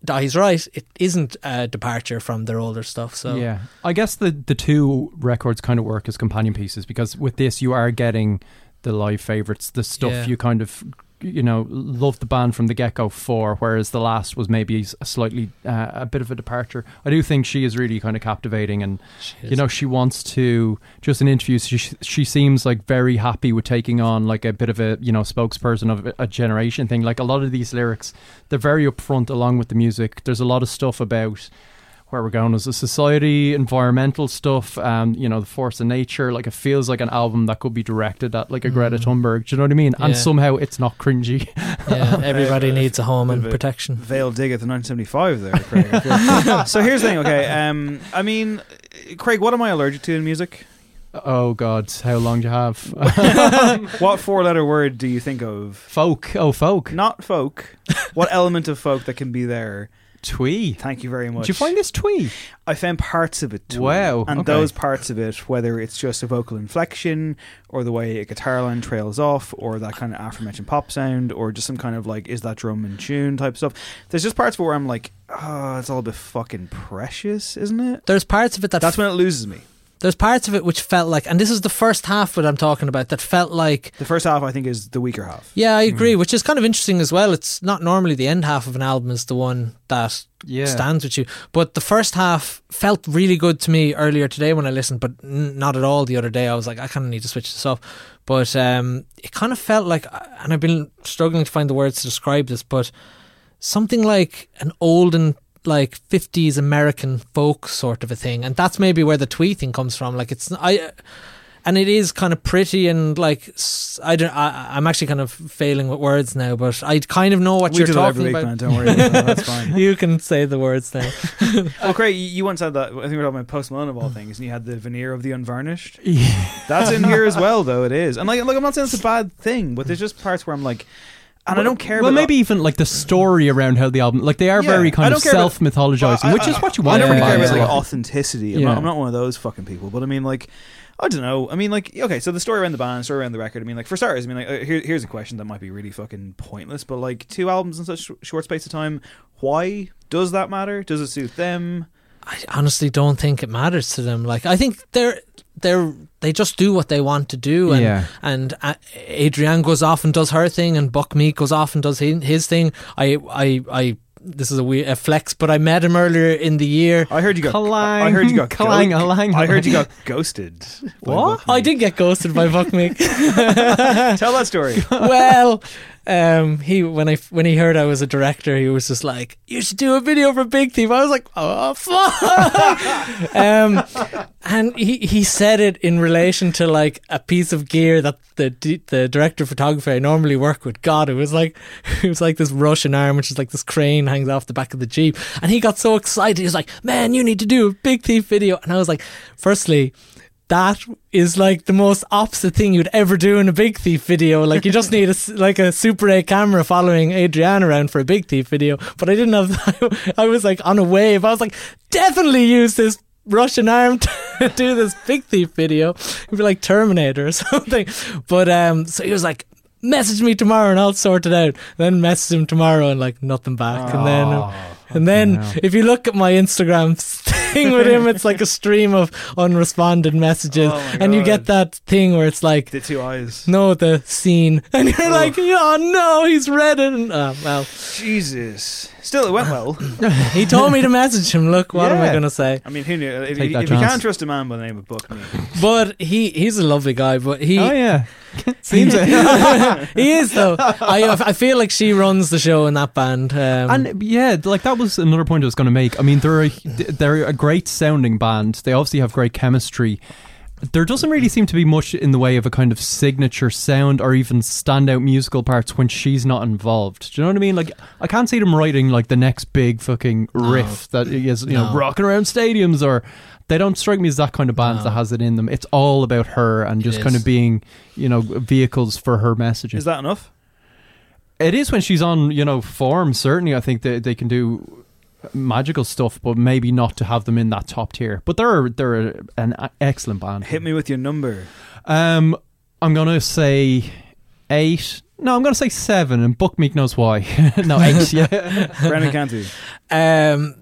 he's right. It isn't a departure from their older stuff so. Yeah, I guess the the two records kind of work as companion pieces because with this you are getting the live favorites, the stuff Yeah. you kind of you know love the band from the get go for, whereas the last was maybe a slightly uh, a bit of a departure. I do think she is really kind of captivating, and you know she wants to just in interviews she she seems like very happy with taking on like a bit of a you know spokesperson of a generation thing. Like a lot of these lyrics, they're very upfront along with the music. There's a lot of stuff about where we're going as a society, environmental stuff, um, you know, the force of nature. Like it feels like an album that could be directed at like a Greta Thunberg. Do you know what I mean? And somehow it's not cringy. yeah [LAUGHS] everybody needs a home and Bit of a protection Veil dig at the 1975 there, Craig. [LAUGHS] So here's the thing. Okay, um, I mean, Craig, what am I allergic to in music? Oh God, how long do you have? [LAUGHS] what four-letter word do you think of? folk. Oh, folk. Not folk. what element of folk that can be there? Twee. Thank you very much. Did you find this twee? I found parts of it. Too. Wow, And okay. those parts of it, whether it's just a vocal inflection, or the way a guitar line trails off, or that kind of aforementioned pop sound, or just some kind of like, is that drum in tune type stuff. There's just parts where I'm like, oh, it's all a bit fucking precious, isn't it? There's parts of it that That's when it loses me. There's parts of it which felt like, and this is the first half what I'm talking about that felt like The first half, I think, is the weaker half. Yeah, I Hmm. agree, which is kind of interesting as well. It's not normally the end half of an album is the one that Yeah. stands with you, but the first half felt really good to me earlier today when I listened, but n- not at all the other day. I was like, I kind of need to switch this off, but um, it kind of felt like, and I've been struggling to find the words to describe this, but something like an olden like 50s American folk sort of a thing, and that's maybe where the twee thing comes from. Like it's I and it is kind of pretty and like I don't. I, I'm actually kind of failing with words now, but I kind of know what We you're do that talking every week, about. man. Don't worry about that. That's fine. [LAUGHS] you can say the words now. Well, Craig, you- you once said that. I think we were talking about Post Malone of all oh. things, and you had the veneer of the unvarnished. Yeah. That's in here as well, though. It is, and like, like I'm not saying it's a bad thing, but there's just parts where I'm like, and I don't care. Well, about maybe even like the story around how the album, like they are Yeah, very kind of self mythologizing, Well, I- which is I- what you want. I want. don't really care about like like- authenticity. I'm, Yeah. not, I'm not one of those fucking people. But I mean, like, I don't know. I mean, like, okay, so the story around the band, story around the record. I mean, like, for starters, I mean, like, uh, here, here's a question that might be really fucking pointless, but like, two albums in such sh- short space of time. Why does that matter? Does it suit them? I honestly don't think it matters to them. Like I think they're they're they just do what they want to do, and Yeah. and uh, Adrianne goes off and does her thing, and Buck Meek goes off and does his, his thing. I I I. This is a, wee, a flex, but I met him earlier in the year. I heard you got. [LAUGHS] Clang, I heard you got. clang, go- alang, I heard you got ghosted. What? I did get ghosted by Buck Meek. [LAUGHS] Tell that story. [LAUGHS] well, um, he when I when he heard I was a director, he was just like, "You should do a video for Big Thief." I was like, "Oh fuck!" [LAUGHS] um, and he he said it in relation to like a piece of gear that the the director of photography I normally work with. God, it was like [LAUGHS] it was like this Russian arm, which is like this crane hangs off the back of the jeep, and he got so excited. He was like, "Man, you need to do a Big Thief video," and I was like, firstly that is like the most opposite thing you'd ever do in a Big Thief video. Like you just [LAUGHS] need a like a Super 8 camera following Adrianne around for a Big Thief video. But I didn't have. [LAUGHS] I was like on a wave. I was like, definitely use this Russian arm [LAUGHS] to do this Big Thief video. It'd be like Terminator or something. But um, so he was like. Message me tomorrow and I'll sort it out. Then message him tomorrow and like nothing back. and then, and then hell. if you look at my Instagram [LAUGHS] thing with him, it's like a stream of unresponded messages, Oh my and you get that thing where it's like, The two eyes. no, the scene, [LAUGHS] and you're like, oh no, he's read it, and uh, well, Jesus. Still, it went well. [LAUGHS] he told me to message him. Look, what am I gonna say? I mean, who knew? If, Take you, if you can't trust a man by the name of Buck Meek, But he he's a lovely guy, but he. Oh yeah, [LAUGHS] seems it. [LAUGHS] he is though. I I feel like she runs the show in that band. Um, And yeah, like that was another point I was going to make. I mean, they're a, they're a great sounding band. They obviously have great chemistry. There doesn't really seem to be much in the way of a kind of signature sound or even standout musical parts when she's not involved. Do you know what I mean? Like, I can't see them writing like the next big fucking riff that is, you know, No. rocking around stadiums or. They don't strike me as that kind of band No. that has it in them. It's all about her and just kind of being, you know, vehicles for her messages. is that enough? It is when she's on, you know, form. Certainly, I think they they can do magical stuff, but maybe not to have them in that top tier. But they're they're an excellent band. Hit me with your number. Um, I'm gonna say eight. No, I'm gonna say seven, and Buck Meek knows why. [LAUGHS] no, eight. Yeah. [LAUGHS] Brendan Canty. [LAUGHS] um,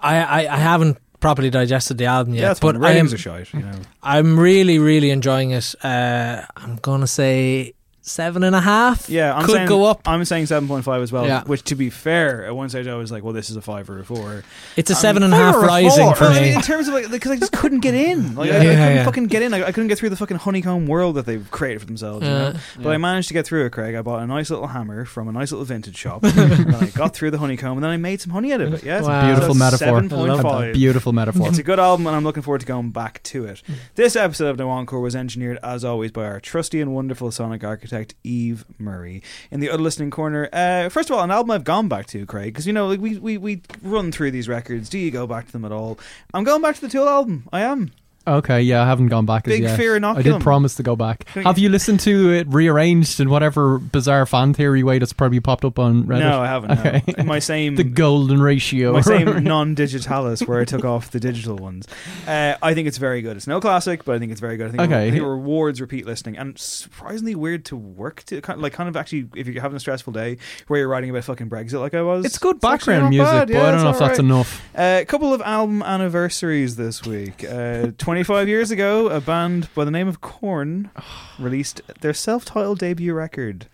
I, I I haven't properly digested the album yet, Yeah, but. I am ratings shite. You know. I'm really really enjoying it. Uh, I'm gonna say seven and a half. Yeah, I'm could saying, go up. I'm saying seven point five as well. Yeah. Which, to be fair, at one stage I was like, "Well, this is a five or a four. It's a Um, seven and a half rising four. for Well, I mean, in terms of like, because I just couldn't get in. Like, I, I Yeah, couldn't yeah. fucking get in. I, I couldn't get through the fucking honeycomb world that they've created for themselves. you know? But I managed to get through it, Craig. I bought a nice little hammer from a nice little vintage shop, [LAUGHS] and I got through the honeycomb, and then I made some honey out of it. Yeah, it's Wow. Beautiful so metaphor. Seven I point love A beautiful metaphor. It's a good album, and I'm looking forward to going back to it. This episode of No Encore was engineered, as always, by our trusty and wonderful sonic architect, Eve Murray. In the other listening corner, uh, first of all, an album I've gone back to, Craig, because, you know, like we, we, we run through these records. Do you go back to them at all? I'm going back to the Tool album. I am. Okay, yeah, I haven't gone back as Big yet. Fear I did promise to go back. Have you- listened to it rearranged in whatever bizarre fan theory way that's probably popped up on Reddit? No, I haven't. no. My same the golden ratio. my same [LAUGHS] non-digitalis where I took off the digital ones. Uh, I think it's very good. It's no classic, but I think it's very good. I think, Okay. I think it rewards repeat listening and surprisingly weird to work to. Kind of, like kind of actually, if you're having a stressful day where you're writing about fucking Brexit, like I was, It's good background music, bad. but Yeah, I don't know if that's alright. enough. Uh, a couple of album anniversaries this week. Uh, [LAUGHS] 25 years ago, a band by the name of Korn [SIGHS] released their self-titled debut record.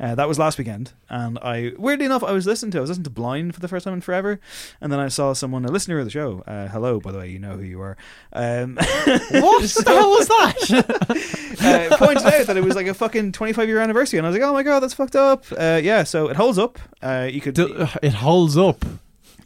Uh, that was last weekend, and I weirdly enough I was listening to I was listening to Blind for the first time in forever, and then I saw someone a listener of the show. Uh, hello, by the way, you know who you are. Um, [LAUGHS] What the hell was that? [LAUGHS] uh, pointed out that it was like a fucking 25 year anniversary, and I was like, oh my god, that's fucked up. Uh, yeah, so it holds up. Uh, you could, it holds up.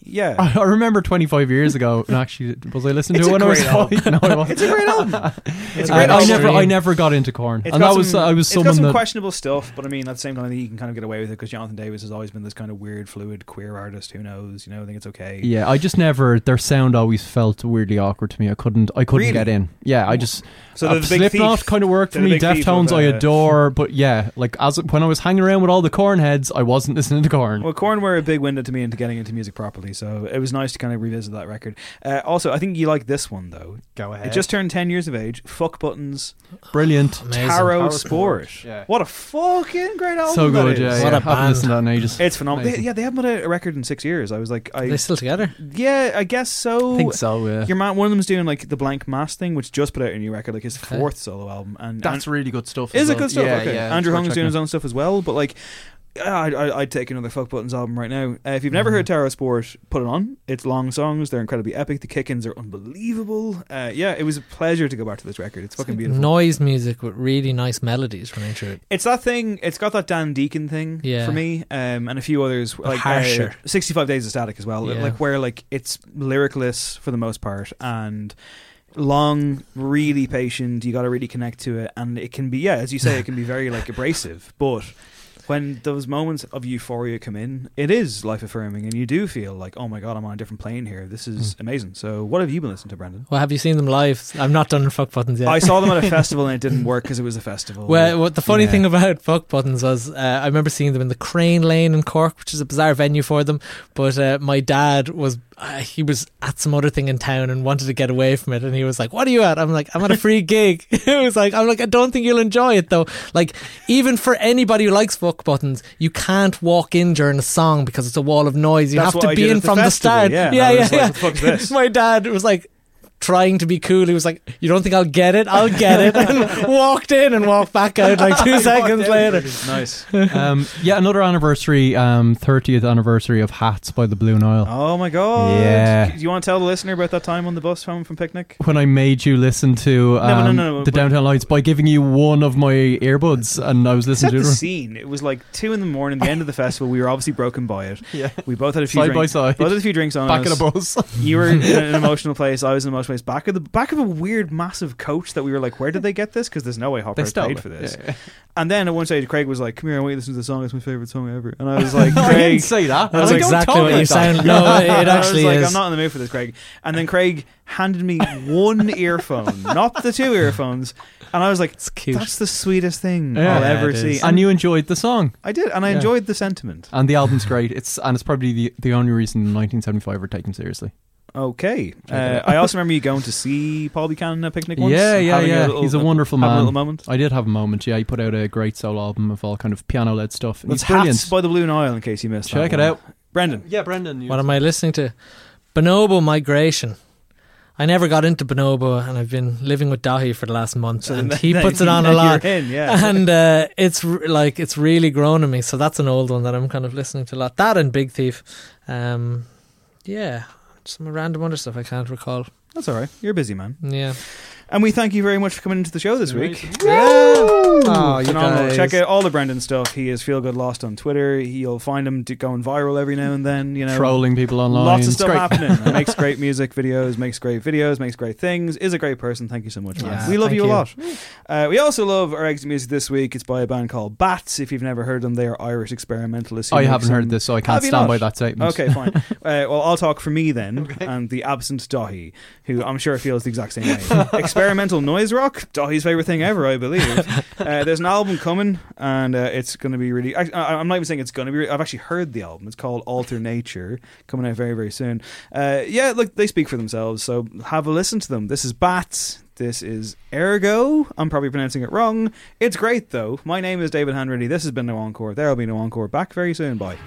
Yeah. I I remember 25 years ago, and actually, was I listening It's to a it when I was great album. five? [LAUGHS] No, I wasn't. It's a great album. [LAUGHS] It's a I, great I album. never, I never got into Korn, It's and got that was some- I was it's got someone some that questionable stuff, but I mean, at the same time, I think you can kind of get away with it because Jonathan Davis has always been this kind of weird, fluid, queer artist. Who knows? You know, I think it's okay. Yeah, I just never. Their sound always felt weirdly awkward to me. I couldn't. I couldn't Really? get in. Yeah, I just. So uh, they're the big Slipknot thief. kind of worked They're for the me. big thief Deftones, of, I uh, adore, but yeah, like as when I was hanging around with all the Korn heads, I wasn't listening to Korn. Well, Korn were a big window to me into getting into music properly, so it was nice to kind of revisit that record. Uh, also, I think you like this one though. Go ahead. It just turned ten years of age. Fuck buttons. [GASPS] Brilliant. Amazing. Tarot Tarot Sport. Sport, yeah. What a fucking great album! so that good. is. Yeah, What yeah. a haven't band. listened to that in ages. It's phenomenal. They, yeah, they haven't had a record in six years. I was like, Are they I still together? yeah, I guess so. I think so. Yeah. Your man, one of them's doing like the Blanck Mass thing, which just put out a new record, like his Okay. fourth solo album, and That's really good stuff. Is as it good stuff? Yeah, okay. yeah. Andrew it's worth Hung's doing his own stuff as well, but like, I'd I'd take another Fuck Buttons album right now. Uh, if you've never heard Tarot Sport, put it on. It's long songs. They're incredibly epic. The kick-ins are unbelievable. Uh, yeah, it was a pleasure to go back to this record. It's fucking beautiful. Noise music with really nice melodies running through it. It's that thing. It's got that Dan Deacon thing Yeah. for me, um, and a few others like harsher. Uh, Sixty-five Days of Static as well. Yeah. Like where like it's lyricless for the most part and long, really patient. You got to really connect to it, and it can be yeah, as you say, it can be very like abrasive, but. When those moments of euphoria come in, it is life affirming, and you do feel like, oh my god, I'm on a different plane here. This is Hmm. amazing. So, what have you been listening to, Brendan? Well, have you seen them live? I'm not done fuck buttons yet. I saw them at a [LAUGHS] festival, and it didn't work because it was a festival. Well, what the funny Yeah. thing about Fuck Buttons was, uh, I remember seeing them in the Crane Lane in Cork, which is a bizarre venue for them. But uh, my dad was, uh, he was at some other thing in town and wanted to get away from it, and he was like, "What are you at?" I'm like, "I'm at a free gig." [LAUGHS] it was like, "I'm like, I don't think you'll enjoy it though." Like, even for anybody who likes Fuck Buttons, you can't walk in during a song because it's a wall of noise. You That's have to I be in from the start. yeah, yeah, yeah. like, yeah. "What the fuck is this?" [LAUGHS] my dad was like. Trying to be cool, he was like, "You don't think I'll get it? I'll get it," [LAUGHS] and walked in and walked back out like two [LAUGHS] seconds later. nice. [LAUGHS] um, yeah, another anniversary, um, 30th anniversary of Hats by the Blue Nile. Oh my god! Yeah. Do you want to tell the listener about that time on the bus home from picnic? When I made you listen to um, No, no, no, no, the Downtown Lights by giving you one of my earbuds, and I was Set listening the to it. scene. It was like two in the morning, the end of the festival. We were obviously broken by it. Yeah. We both had a few Side by drinks. side. Both had a few drinks on Back us. in a bus. You were in an emotional place. I was in an emotional place. Back of the back of a weird, massive coach that we were like, where did they get this? Because there's no way Hopper paid it. for this. Yeah. And then at one stage, Craig was like, "Come here, I want you to listen to the song. It's my favorite song ever." And I [LAUGHS] was like, I "Craig." didn't say that. I was That's like, exactly what you that. sound. [LAUGHS] No, it, [LAUGHS] it I was actually like, is. I'm not in the mood for this, Craig. And then Craig handed me one earphone, not the two earphones. And I was like, that's the sweetest thing Yeah. I'll ever see. is. And you enjoyed the song. I did, and I Yeah. enjoyed the sentiment. And the album's great. It's and it's probably the, the only reason 1975 are taken seriously. Okay. Uh. I also remember you going to see Paul Buchanan at a picnic once. yeah, yeah, having yeah. little- He's a wonderful having man. A little moment. I did have a moment. Yeah, he put out a great solo album of all kind of piano led stuff. and That's He's brilliant. Hats by the Blue Nile, in case you missed Check that it one. out. Brendan. Yeah, Brendan. What am I listening to? Bonobo Migration. I never got into Bonobo, and I've been living with Daithí for the last month, So [LAUGHS] and he puts it [LAUGHS] on a lot. in, yeah. [LAUGHS] And uh, it's r- like it's really grown on me. So that's an old one that I'm kind of listening to a lot. That and Big Thief. Um, yeah, some random other stuff I can't recall. That's all right. You're a busy man. Yeah. And we thank you very much for coming into the show this week. Oh, you Phenomenal. guys. Check out all the Brendan stuff. He is Feel Good Lost on Twitter. You'll find him d- going viral every now and then. You know, Trolling people online. Lots of It's stuff great. happening. [LAUGHS] Makes great music videos, makes great videos, makes great things. Is a great person. Thank you so much, man. Yeah, we love thank you a you. lot. Uh, we also love our exit music this week. It's by a band called Bats. If you've never heard them, they are Irish experimentalists. who I make haven't some- heard this, so I can't Have you stand not? by that statement. Okay, fine. [LAUGHS] uh, well, I'll talk for me then, and the absent Daithí. who I'm sure feels the exact same way. [LAUGHS] Experimental noise rock, Daithí's favorite thing ever, I believe. [LAUGHS] Uh, there's an album coming, and uh, it's going to be really. I, I, I'm not even saying it's going to be. I've actually heard the album. It's called Alter Nature, coming out very very soon. Uh, yeah, look, they speak for themselves. So have a listen to them. This is Bats. This is Ergo. I'm probably pronouncing it wrong. It's great though. My name is David Hanratty. This has been No Encore. There'll be No Encore. Back very soon. Bye.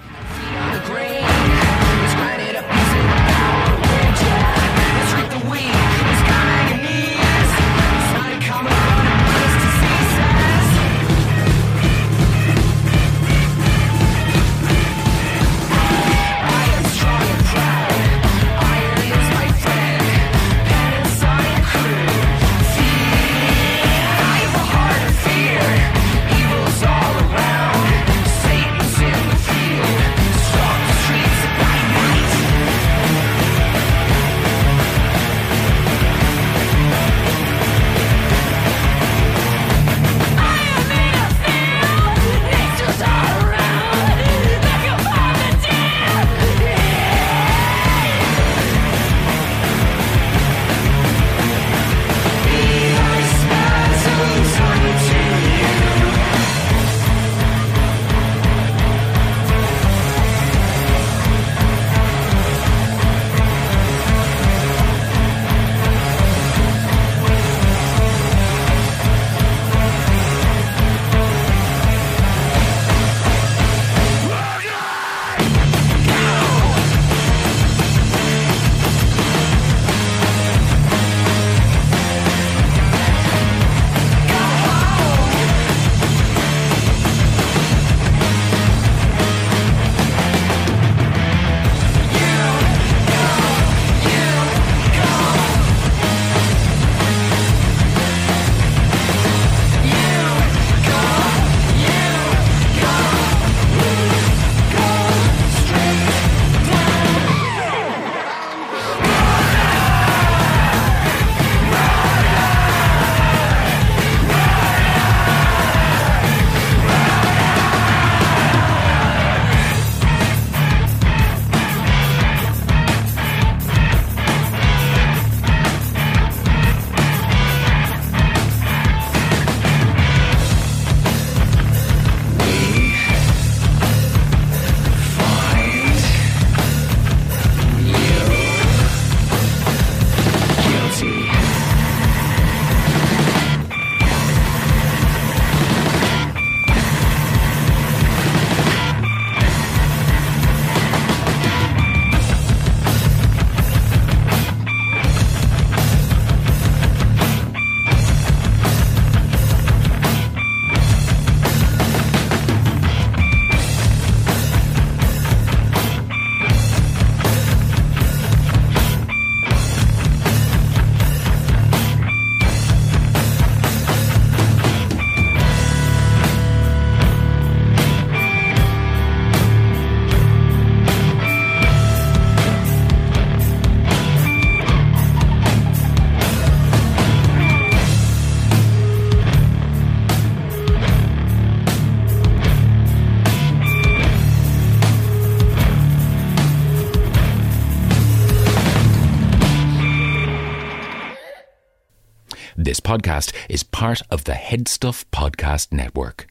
Podcast is part of the Headstuff Podcast Network.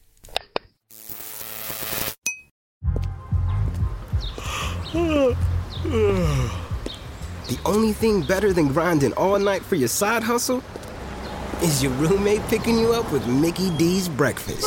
The only thing better than grinding all night for your side hustle is your roommate picking you up with Mickey D's breakfast.